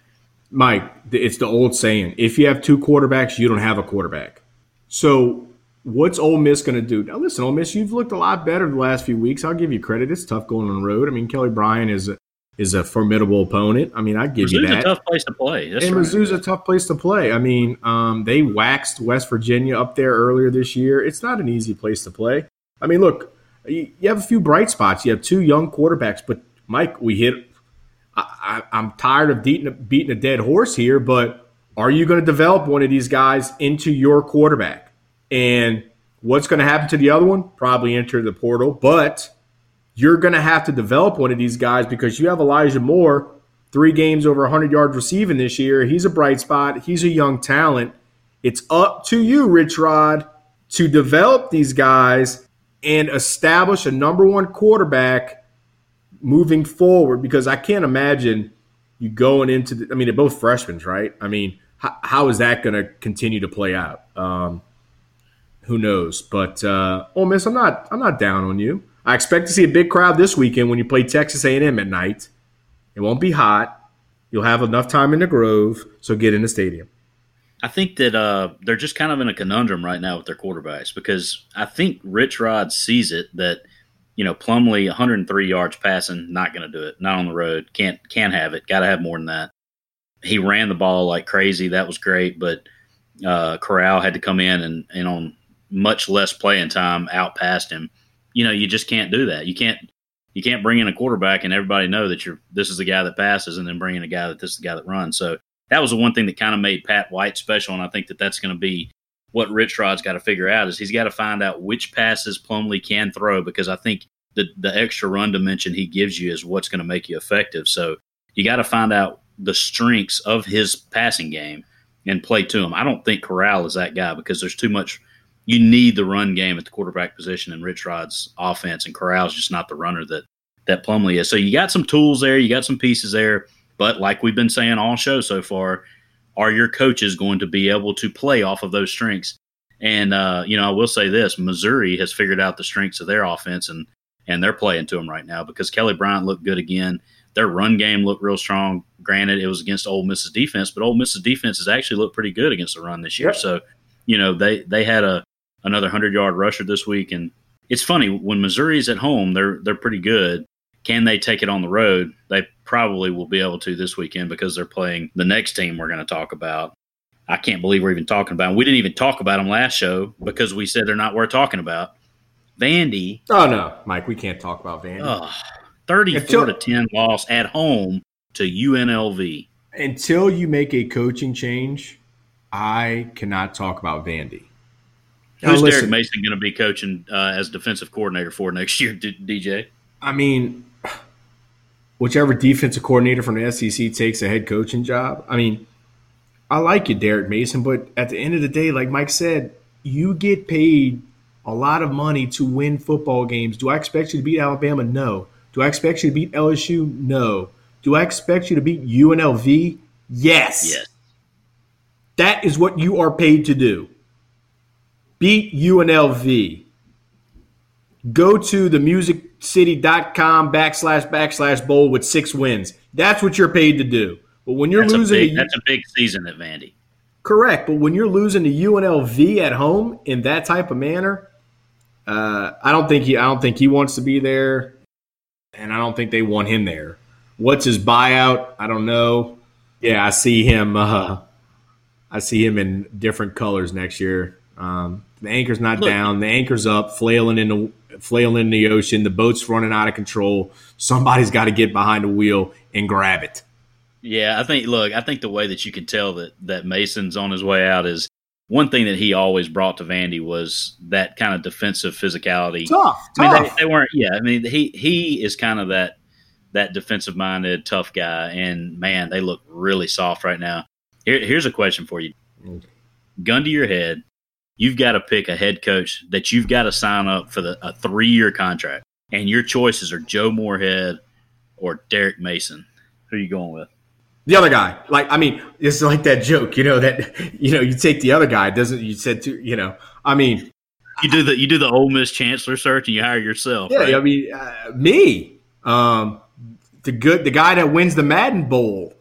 Mike, it's the old saying: if you have two quarterbacks, you don't have a quarterback. So what's Ole Miss going to do? Now, listen, Ole Miss, you've looked a lot better the last few weeks. I'll give you credit. It's tough going on the road. I mean, Kelly Bryant is a is a formidable opponent. I mean, I give Mizzou's you that. a tough place to play. That's and right. Mizzou's a tough place to play. I mean, um, they waxed West Virginia up there earlier this year. It's not an easy place to play. I mean, look, you, you have a few bright spots. You have two young quarterbacks, but Mike, we hit. I, am tired of beating, beating a dead horse here, but are you going to develop one of these guys into your quarterback? And what's going to happen to the other one? Probably enter the portal, but you're going to have to develop one of these guys because you have Elijah Moore, three games over 100 yards receiving this year. He's a bright spot. He's a young talent. It's up to you, Rich Rod, to develop these guys and establish a number one quarterback moving forward because I can't imagine you going into the, I mean, they're both freshmen, right? I mean, how, how is that going to continue to play out? Um, who knows? But uh, Ole Miss, I'm not, I'm not down on you. I expect to see a big crowd this weekend when you play Texas A&M at night. It won't be hot. You'll have enough time in the Grove, so get in the stadium. I think that uh, they're just kind of in a conundrum right now with their quarterbacks because I think Rich Rod sees it that you know Plumlee 103 yards passing, not going to do it, not on the road, can't can't have it, got to have more than that. He ran the ball like crazy, that was great, but uh, Corral had to come in and, and on much less playing time out past him you know, you just can't do that. You can't you can't bring in a quarterback and everybody know that you're this is the guy that passes, and then bring in a guy that this is the guy that runs. So that was the one thing that kind of made Pat White special, and I think that that's going to be what Rich Rod's got to figure out is he's got to find out which passes Plumlee can throw because I think the the extra run dimension he gives you is what's going to make you effective. So you got to find out the strengths of his passing game and play to him. I don't think Corral is that guy because there's too much you need the run game at the quarterback position in Rich Rod's offense, and Corral's just not the runner that that Plumlee is. So you got some tools there, you got some pieces there, but like we've been saying all show so far, are your coaches going to be able to play off of those strengths? And uh, you know, I will say this: Missouri has figured out the strengths of their offense, and and they're playing to them right now because Kelly Bryant looked good again. Their run game looked real strong. Granted, it was against Ole Miss's defense, but Ole Miss's defense has actually looked pretty good against the run this year. Yep. So, you know, they they had a another hundred yard rusher this week. And it's funny when Missouri's at home, they're they're pretty good. Can they take it on the road? They probably will be able to this weekend because they're playing the next team we're going to talk about. I can't believe we're even talking about them. We didn't even talk about them last show because we said they're not worth talking about. Vandy. Oh no, Mike, we can't talk about Vandy. 34 until, to 10 loss at home to UNLV. Until you make a coaching change, I cannot talk about Vandy. Who's Derek Mason going to be coaching uh, as defensive coordinator for next year, DJ? I mean, whichever defensive coordinator from the SEC takes a head coaching job. I mean, I like you, Derek Mason, but at the end of the day, like Mike said, you get paid a lot of money to win football games. Do I expect you to beat Alabama? No. Do I expect you to beat LSU? No. Do I expect you to beat UNLV? Yes. Yes. That is what you are paid to do beat UNLV. Go to the musiccity.com backslash backslash bowl with six wins. That's what you're paid to do. But when you're that's losing, a big, that's a big season at Vandy. Correct, but when you're losing to UNLV at home in that type of manner, uh, I don't think he. I don't think he wants to be there, and I don't think they want him there. What's his buyout? I don't know. Yeah, I see him. Uh, I see him in different colors next year. Um, the anchor's not Look, down. The anchor's up, flailing in the flailing in the ocean. The boat's running out of control. Somebody's got to get behind the wheel and grab it. Yeah, I think. Look, I think the way that you can tell that that Mason's on his way out is one thing that he always brought to Vandy was that kind of defensive physicality. Tough, I mean, they, they, weren't. Yeah, I mean, he he is kind of that that defensive minded tough guy, and man, they look really soft right now. Here, here's a question for you: gun to your head, you've got to pick a head coach that you've got to sign up for the, a three year contract. And your choices are Joe Moorhead or Derek Mason. Who are you going with? The other guy. Like, I mean, it's like that joke, you know, that, you know, you take the other guy, doesn't, you said to, you know, I mean, you do the, you do the Ole Miss Chancellor search and you hire yourself. Yeah. Right? I mean, uh, me, um, the good, the guy that wins the Madden Bowl,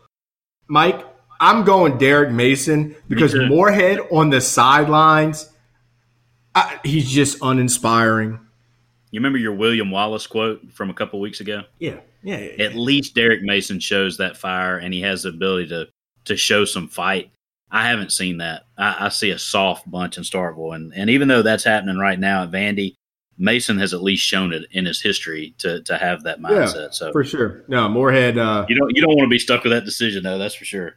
Mike, I'm going Derek Mason because Moorhead on the sidelines, I, he's just uninspiring. You remember your William Wallace quote from a couple weeks ago? Yeah. Yeah, At least Derek Mason shows that fire, and he has the ability to to show some fight. I haven't seen that. I, I see a soft bunch in Starkville, and and even though that's happening right now at Vandy, Mason has at least shown it in his history to to have that mindset. Yeah, so for sure, no Moorhead. Uh, you don't you don't want to be stuck with that decision though. That's for sure.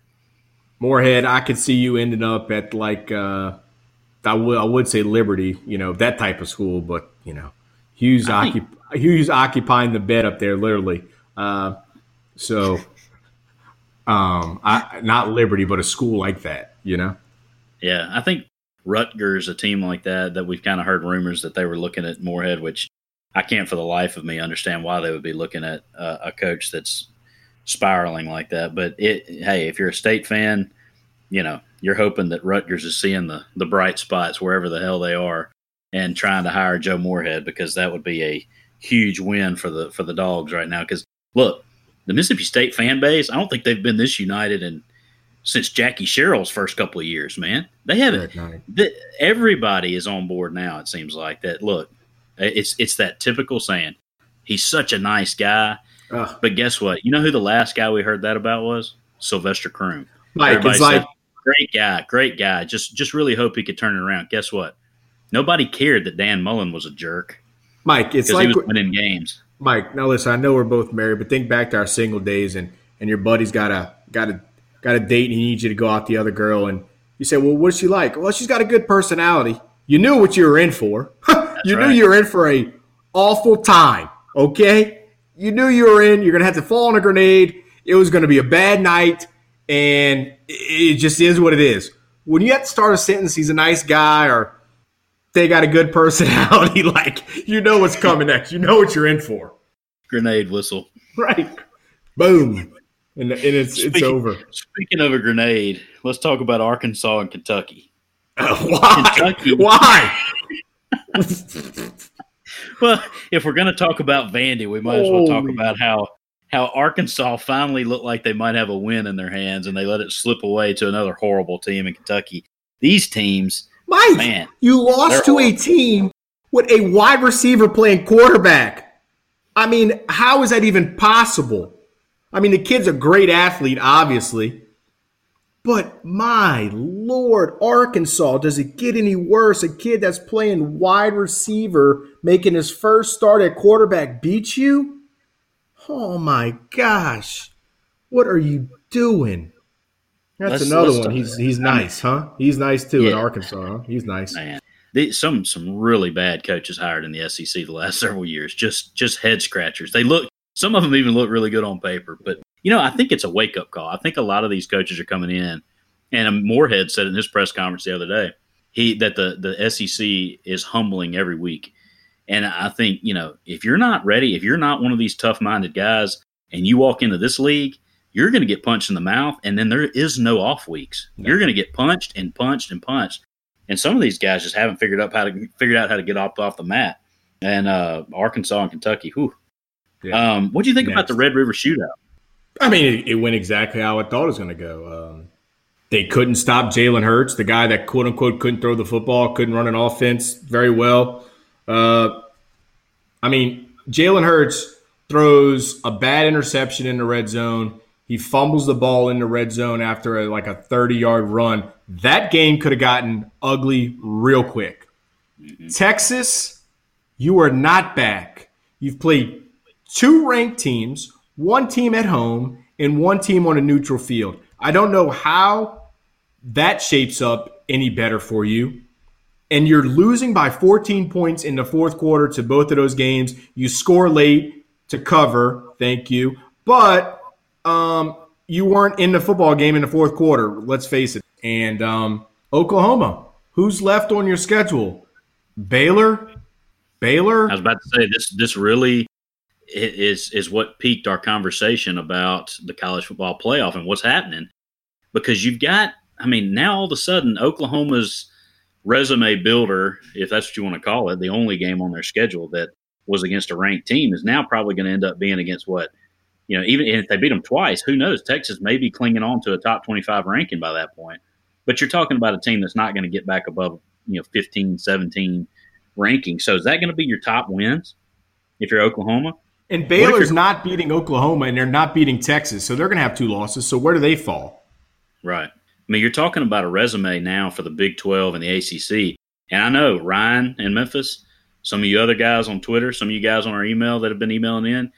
Moorhead, I could see you ending up at like uh, I would I would say Liberty, you know that type of school, but you know Hughes occup- Hughes occupying the bed up there literally. Uh, so, um, I, not Liberty, but a school like that, you know. Yeah, I think Rutgers, a team like that, that we've kind of heard rumors that they were looking at Moorhead, which I can't for the life of me understand why they would be looking at uh, a coach that's spiraling like that. But it, hey, if you're a state fan, you know you're hoping that Rutgers is seeing the the bright spots wherever the hell they are and trying to hire Joe Moorhead because that would be a huge win for the for the dogs right now. Because look, the Mississippi State fan base, I don't think they've been this united in since Jackie Sherrill's first couple of years. Man, they haven't. The, everybody is on board now. It seems like that. Look, it's it's that typical saying. He's such a nice guy. Ugh. But guess what? You know who the last guy we heard that about was? Sylvester Croom. Mike, Everybody it's like great guy, great guy. Just just really hope he could turn it around. Guess what? Nobody cared that Dan Mullen was a jerk. Mike, it's like he was winning games. Mike, now listen, I know we're both married, but think back to our single days and and your buddy's got a got a got a date and he needs you to go out the other girl and you say, Well, what's she like? Well, she's got a good personality. You knew what you were in for. you right. knew you were in for a awful time. Okay? You knew you were in. You're going to have to fall on a grenade. It was going to be a bad night, and it just is what it is. When you have to start a sentence, he's a nice guy, or they got a good personality, like you know what's coming next. You know what you're in for. Grenade whistle. Right. Boom. And, and it's speaking, it's over. Speaking of a grenade, let's talk about Arkansas and Kentucky. Uh, why? Kentucky. Why? well, if we're going to talk about Vandy, we might as well talk about how how Arkansas finally looked like they might have a win in their hands, and they let it slip away to another horrible team in Kentucky. These teams, Mike, man, you lost to horrible. a team with a wide receiver playing quarterback. I mean, how is that even possible? I mean, the kid's a great athlete, obviously. But my lord, Arkansas, does it get any worse? A kid that's playing wide receiver, making his first start at quarterback, beat you? Oh my gosh. What are you doing? That's let's, another let's one. He's he's nice, huh? He's nice too yeah. in Arkansas. Huh? He's nice. Man. some some really bad coaches hired in the SEC the last several years. Just just head scratchers. They look some of them even look really good on paper, but you know, I think it's a wake up call. I think a lot of these coaches are coming in, and Moorhead said in his press conference the other day, he that the the SEC is humbling every week, and I think you know if you're not ready, if you're not one of these tough minded guys, and you walk into this league, you're going to get punched in the mouth, and then there is no off weeks. No. You're going to get punched and punched and punched, and some of these guys just haven't figured out how to figured out how to get off off the mat. And uh, Arkansas and Kentucky, whew. Yeah. Um, what do you think Next. about the Red River Shootout? I mean, it, it, went exactly how I thought it was going to go. Um, they couldn't stop Jalen Hurts, the guy that quote unquote couldn't throw the football, couldn't run an offense very well. Uh, I mean, Jalen Hurts throws a bad interception in the red zone. He fumbles the ball in the red zone after a, like a 30 yard run. That game could have gotten ugly real quick. Mm-hmm. Texas, you are not back. You've played two ranked teams one team at home and one team on a neutral field. I don't know how that shapes up any better for you. And you're losing by 14 points in the fourth quarter to both of those games. You score late to cover, thank you. But um, you weren't in the football game in the fourth quarter, let's face it. And um, Oklahoma, who's left on your schedule? Baylor? Baylor? I was about to say this this really is is what piqued our conversation about the college football playoff and what's happening. Because you've got I mean now all of a sudden Oklahoma's resume builder if that's what you want to call it the only game on their schedule that was against a ranked team is now probably going to end up being against what you know even if they beat them twice who knows? Texas may be clinging on to a top 25 ranking by that point. But you're talking about a team that's not going to get back above you know 15 17 ranking. So is that going to be your top wins if you're Oklahoma And Baylor's not beating Oklahoma and they're not beating Texas, so they're going to have two losses. So where do they fall? Right. I mean, you're talking about a resume now for the Big 12 and the ACC. And I know Ryan in Memphis, some of you other guys on Twitter, some of you guys on our email that have been emailing in,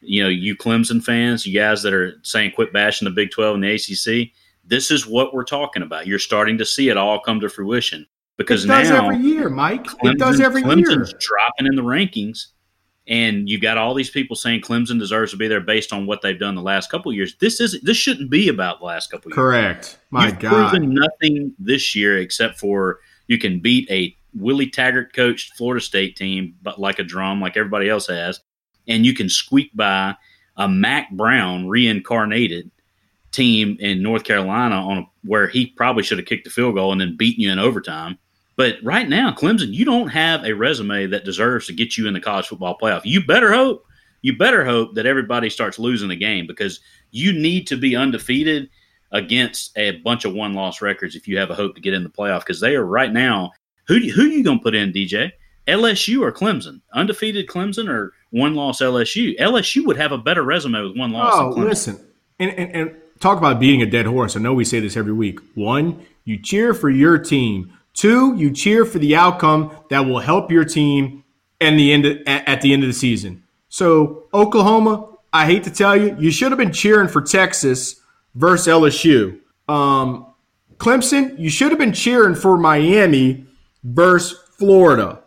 you know, you Clemson fans, you guys that are saying quit bashing the Big 12 and the ACC, this is what we're talking about. You're starting to see it all come to fruition because it does now every year, Mike. Clemson, it does every Clemson's year. dropping in the rankings, and you've got all these people saying Clemson deserves to be there based on what they've done the last couple years. This is this shouldn't be about the last couple years. Correct. My You've God. proven nothing this year except for you can beat a Willie Taggart coached Florida State team, but like a drum, like everybody else has, and you can squeak by a Mack Brown reincarnated team in North Carolina on a, where he probably should have kicked the field goal and then beaten you in overtime. But right now, Clemson, you don't have a resume that deserves to get you in the college football playoff. You better hope, you better hope that everybody starts losing the game because you need to be undefeated against a bunch of one loss records if you have a hope to get in the playoff because they are right now. Who who are you going to put in, DJ? LSU or Clemson? Undefeated Clemson or one loss LSU? LSU would have a better resume with one loss. Oh, listen, and, and, and talk about beating a dead horse. I know we say this every week. One, you cheer for your team. Two, you cheer for the outcome that will help your team and the end of, at the end of the season. So Oklahoma, I hate to tell you, you should have been cheering for Texas versus LSU. Um, Clemson, you should have been cheering for Miami versus Florida,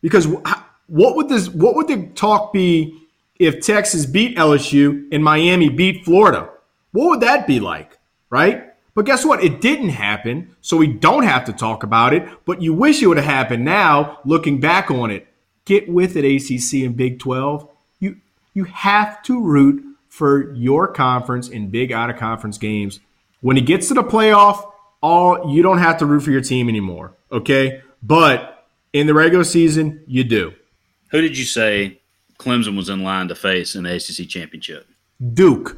because what would this what would the talk be if Texas beat LSU and Miami beat Florida? What would that be like, right? But guess what? It didn't happen, so we don't have to talk about it. But you wish it would have happened now, looking back on it. Get with it, ACC and Big 12. You you have to root for your conference in big out of conference games. When it gets to the playoff, all you don't have to root for your team anymore. Okay? But in the regular season, you do. Who did you say Clemson was in line to face in the ACC championship? Duke.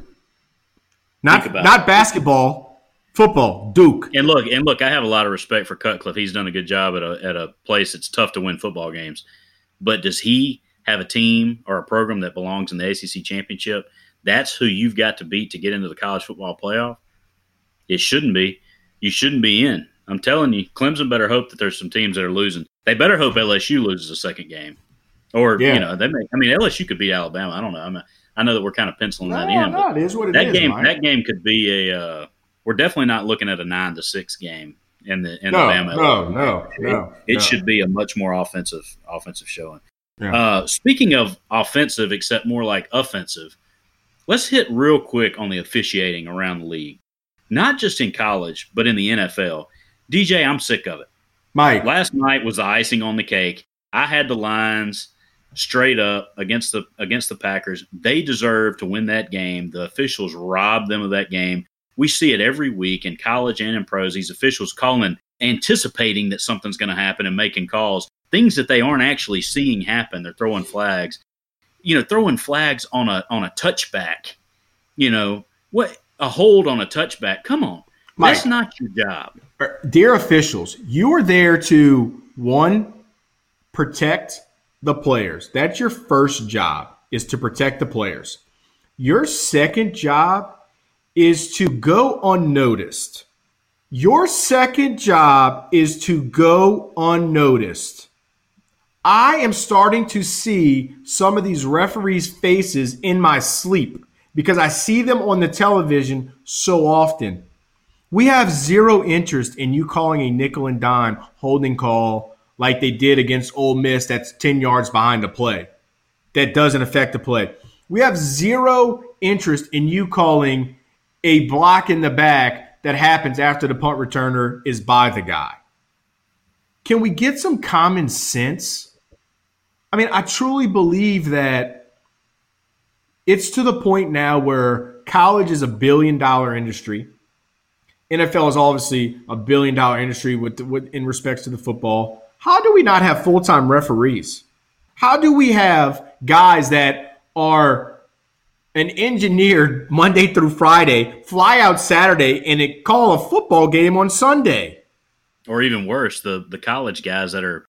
Not not basketball, football. Duke. And look, and look, I have a lot of respect for Cutcliffe. He's done a good job at a at a place that's tough to win football games. But does he have a team or a program that belongs in the ACC championship? That's who you've got to beat to get into the college football playoff. It shouldn't be. You shouldn't be in. I'm telling you, Clemson better hope that there's some teams that are losing. They better hope LSU loses a second game, or yeah. you know, they may. I mean, LSU could beat Alabama. I don't know. I mean, I know that we're kind of penciling no, that in. No, it is what it that is, game. Mike. That game could be a. Uh, we're definitely not looking at a nine to six game in the in no, Alabama. No, no, no. It, it no. should be a much more offensive offensive showing. Yeah. Uh, speaking of offensive, except more like offensive, let's hit real quick on the officiating around the league, not just in college, but in the NFL. DJ, I'm sick of it. Mike, last night was the icing on the cake. I had the Lions straight up against the against the Packers. They deserve to win that game. The officials robbed them of that game. We see it every week in college and in pros. These officials calling, anticipating that something's going to happen and making calls, things that they aren't actually seeing happen. They're throwing flags. You know, throwing flags on a on a touchback. You know what? A hold on a touchback. Come on, Mike, that's not your job. Uh, dear officials, you are there to one protect the players. That's your first job is to protect the players. Your second job is to go unnoticed. Your second job is to go unnoticed. I am starting to see some of these referees' faces in my sleep because I see them on the television so often. We have zero interest in you calling a nickel and dime holding call like they did against Ole Miss that's 10 yards behind the play. That doesn't affect the play. We have zero interest in you calling a block in the back that happens after the punt returner is by the guy. Can we get some common sense? I mean, I truly believe that it's to the point now where college is a billion dollar industry. NFL is obviously a billion dollar industry with, with in respects to the football. How do we not have full time referees? How do we have guys that are an engineer Monday through Friday, fly out Saturday, and call a football game on Sunday? Or even worse, the the college guys that are,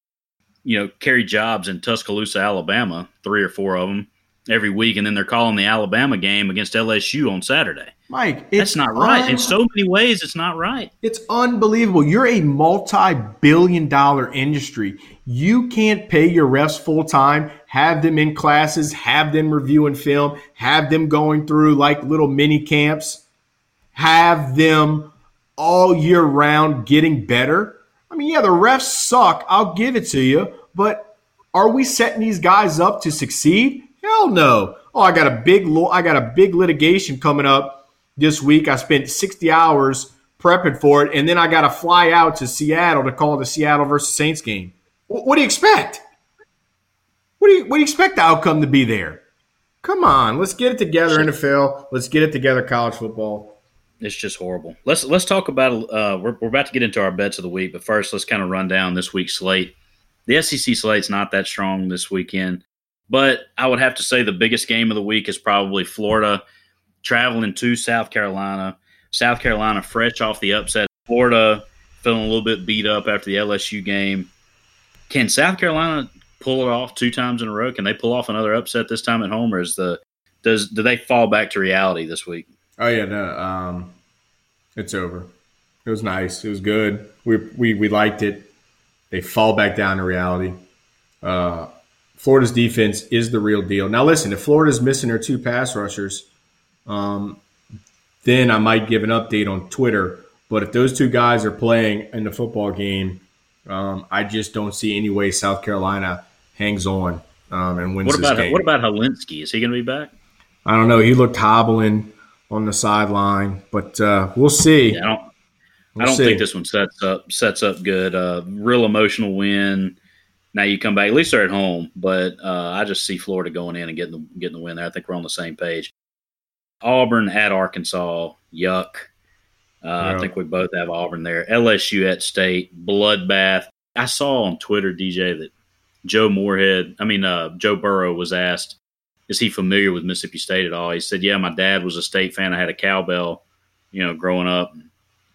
you know, carry jobs in Tuscaloosa, Alabama, three or four of them, every week, and then they're calling the Alabama game against LSU on Saturday. Mike, that's not right. Un- in so many ways, it's not right. It's unbelievable. You're a multi-billion dollar industry. You can't pay your refs full time, have them in classes, have them reviewing film, have them going through like little mini camps, have them all year round getting better. I mean, yeah, the refs suck. I'll give it to you, but are we setting these guys up to succeed? Hell no. Oh, I got a big I got a big litigation coming up this week. I spent 60 hours prepping for it, and then I got to fly out to Seattle to call the Seattle versus Saints game. What do you expect? What do you what do you expect the outcome to be there? Come on, let's get it together, NFL. Let's get it together, college football. It's just horrible. Let's let's talk about. Uh, we're we're about to get into our bets of the week, but first let's kind of run down this week's slate. The SEC slate's not that strong this weekend, but I would have to say the biggest game of the week is probably Florida traveling to South Carolina. South Carolina fresh off the upset. Florida feeling a little bit beat up after the LSU game. Can South Carolina pull it off two times in a row? Can they pull off another upset this time at home, or is the does do they fall back to reality this week? Oh yeah, no, um, it's over. It was nice. It was good. We we we liked it. They fall back down to reality. Uh, Florida's defense is the real deal. Now listen, if Florida's missing their two pass rushers, um, then I might give an update on Twitter. But if those two guys are playing in the football game, um, I just don't see any way South Carolina hangs on um, and wins what about, this game. What about Hilinski? Is he going to be back? I don't know. He looked hobbling on the sideline, but uh, we'll see. Yeah, I don't, we'll I don't see. think this one sets up sets up good. Uh, real emotional win. Now you come back. At least they're at home, but uh, I just see Florida going in and getting the getting the win there. I think we're on the same page. Auburn at Arkansas, yuck. Uh, yeah. I think we both have Auburn there. LSU at State, bloodbath. I saw on Twitter, DJ, that Joe Moorhead, I mean, uh, Joe Burrow was asked, is he familiar with Mississippi State at all? He said, yeah, my dad was a State fan. I had a cowbell, you know, growing up.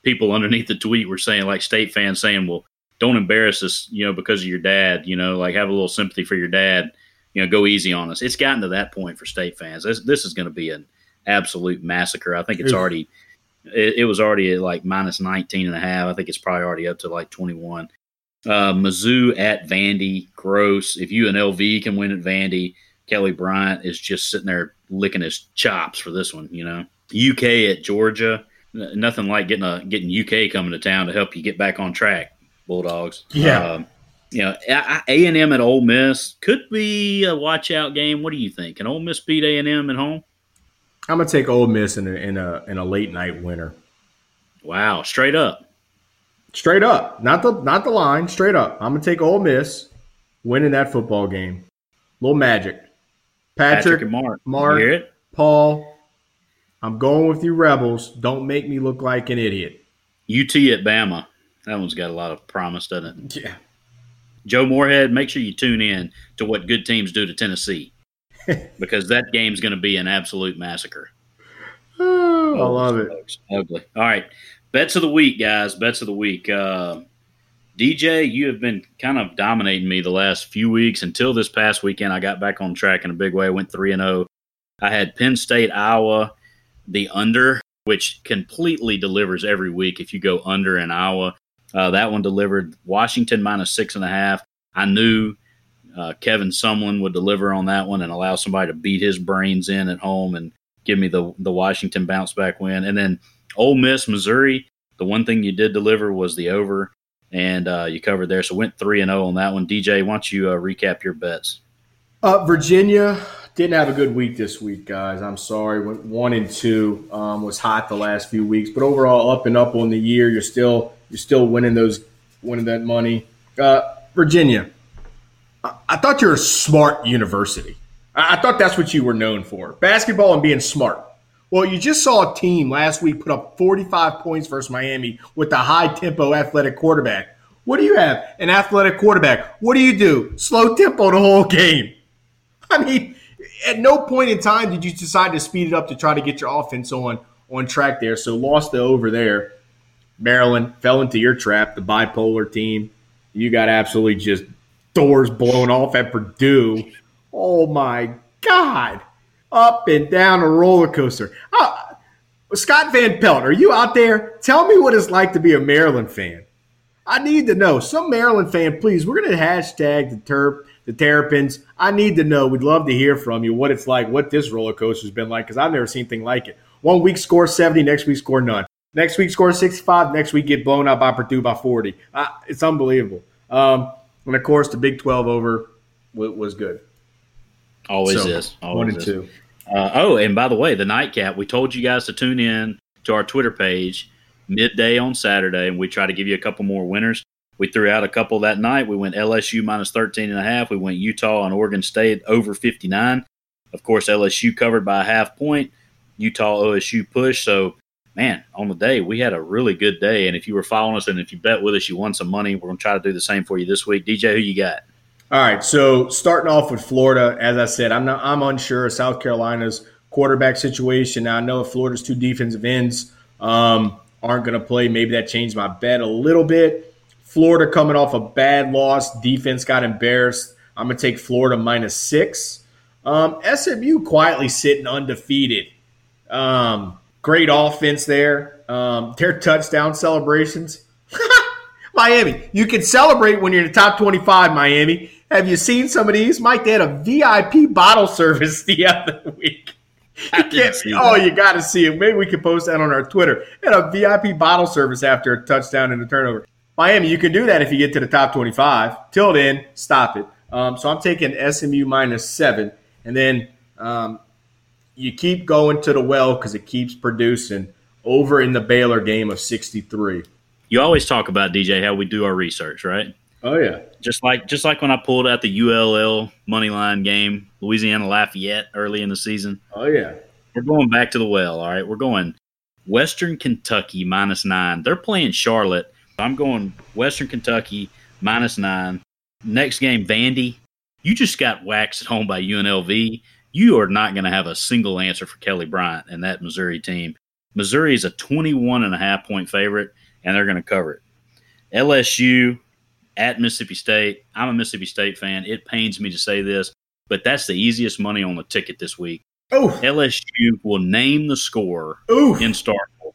People underneath the tweet were saying, like, State fans saying, well, don't embarrass us, you know, because of your dad, you know, like have a little sympathy for your dad, you know, go easy on us. It's gotten to that point for State fans. This, this is going to be an absolute massacre. I think it's already – it, it, was already at like minus 19 and a half. I think it's probably already up to like 21. Uh, Mizzou at Vandy, gross. If UNLV can win at Vandy, Kelly Bryant is just sitting there licking his chops for this one. You know, UK at Georgia, nothing like getting a getting UK coming to town to help you get back on track. Bulldogs, yeah. Um, you know, A and M at Ole Miss could be a watch out game. What do you think? Can Ole Miss beat A and M at home? I'm gonna take Ole Miss in a in a in a late night winner. Wow, straight up, straight up, not the not the line, straight up. I'm gonna take Ole Miss winning that football game. Little magic, Patrick, Patrick and Mark, Mark, Paul. I'm going with you, Rebels. Don't make me look like an idiot. UT at Bama. That one's got a lot of promise, doesn't it? Yeah. Joe Moorhead, make sure you tune in to what good teams do to Tennessee. because that game's going to be an absolute massacre. Oh, I love it. Ugly. All right. Bets of the week, guys. Bets of the week. Uh, DJ, you have been kind of dominating me the last few weeks until this past weekend. I got back on track in a big way. I went 3 and 0. I had Penn State, Iowa, the under, which completely delivers every week if you go under in Iowa. Uh, that one delivered Washington minus six and a half. I knew uh, Kevin Sumlin would deliver on that one and allow somebody to beat his brains in at home and give me the the Washington bounce back win. And then Ole Miss, Missouri. The one thing you did deliver was the over, and uh, you covered there. So went three and zero oh on that one. DJ, why don't you uh, recap your bets? Uh, Virginia didn't have a good week this week, guys. I'm sorry. Went one and two. Um, was hot the last few weeks, but overall up and up on the year. You're still you're still winning those winning that money. Uh, Virginia, I thought you're a smart university. I thought that's what you were known for basketball and being smart. Well, you just saw a team last week put up 45 points versus Miami with a high tempo athletic quarterback. What do you have? An athletic quarterback. What do you do? Slow tempo the whole game. I mean, at no point in time did you decide to speed it up to try to get your offense on on track there. So lost the over there. Maryland fell into your trap, the bipolar team. You got absolutely just doors blown off at Purdue. Oh my God. up and down a roller coaster. Uh, Scott Van Pelt, are you out there? Tell me what it's like to be a Maryland fan. I need to know. Some Maryland fan, please. We're going to hashtag the Terp, the Terrapins. I need to know. We'd love to hear from you what it's like, what this roller coaster's been like, because I've never seen anything like it. One week score 70, next week score none. Next week score 65, next week get blown out by Purdue by 40. Uh, it's unbelievable. Um, and of course, the Big 12 over was good. Always so, is. Always one and is. two. Uh, oh, and by the way, the nightcap, we told you guys to tune in to our Twitter page midday on Saturday, and we try to give you a couple more winners. We threw out a couple that night. We went LSU minus 13 and a half. We went Utah and Oregon State over 59. Of course, LSU covered by a half point. Utah OSU push. So, man, on the day, we had a really good day. And if you were following us and if you bet with us, you won some money. We're going to try to do the same for you this week. DJ, who you got? All right. So, starting off with Florida, as I said, I'm not, I'm unsure of South Carolina's quarterback situation. Now, I know if Florida's two defensive ends um, aren't going to play, maybe that changed my bet a little bit. Florida coming off a bad loss, defense got embarrassed. I'm going to take Florida minus six. Um, SMU quietly sitting undefeated. Um, great offense there. Um, their touchdown celebrations. Miami, you can celebrate when you're in the top 25, Miami. Have you seen some of these? Mike, they had a VIP bottle service the other week. You oh, you got to see it. Maybe we could post that on our Twitter. And a VIP bottle service after a touchdown and a turnover. Miami, you can do that if you get to the top 25. Till then, stop it. Um, so I'm taking SMU minus seven. And then um, you keep going to the well because it keeps producing over in the Baylor game of 63. You always talk about DJ how we do our research, right? Oh yeah. Just like just like when I pulled out the ULL money line game, Louisiana Lafayette early in the season. Oh yeah. We're going back to the well, all right? We're going Western Kentucky minus 9. They're playing Charlotte. I'm going Western Kentucky minus 9. Next game Vandy. You just got waxed at home by UNLV you are not going to have a single answer for Kelly Bryant and that Missouri team. Missouri is a 21 and a half point favorite, and they're going to cover it. LSU at Mississippi State. I'm a Mississippi State fan. It pains me to say this, but that's the easiest money on the ticket this week. Oh, LSU will name the score Oof. in Starkville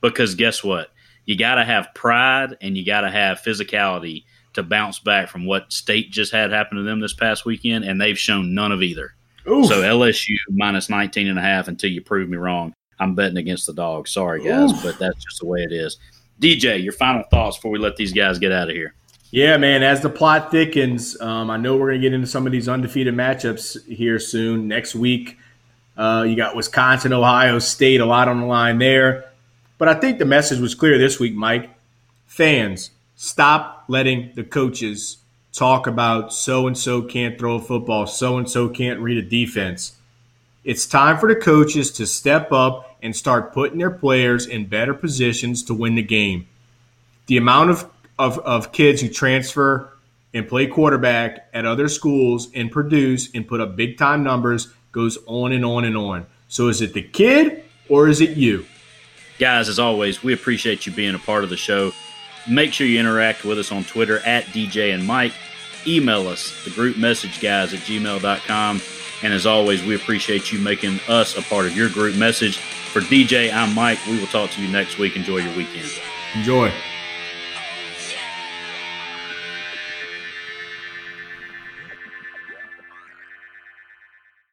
because guess what? You got to have pride and you got to have physicality to bounce back from what State just had happen to them this past weekend, and they've shown none of either. Oof. So LSU minus 19 and a half until you prove me wrong. I'm betting against the dog. Sorry, guys, Oof. but that's just the way it is. DJ, your final thoughts before we let these guys get out of here. Yeah, man. As the plot thickens, um, I know we're going to get into some of these undefeated matchups here soon. Next week, uh, you got Wisconsin, Ohio State, a lot on the line there. But I think the message was clear this week, Mike. Fans, stop letting the coaches talk about so and so can't throw a football, so and so can't read a defense. It's time for the coaches to step up and start putting their players in better positions to win the game. The amount of, of, of kids who transfer and play quarterback at other schools and produce and put up big time numbers goes on and on and on. So is it the kid or is it you? Guys, as always, we appreciate you being a part of the show. Make sure you interact with us on Twitter at DJ and Mike. Email us, the group message guys at gmail.com. And as always, we appreciate you making us a part of your group message. For DJ, I'm Mike. We will talk to you next week. Enjoy your weekend. Enjoy.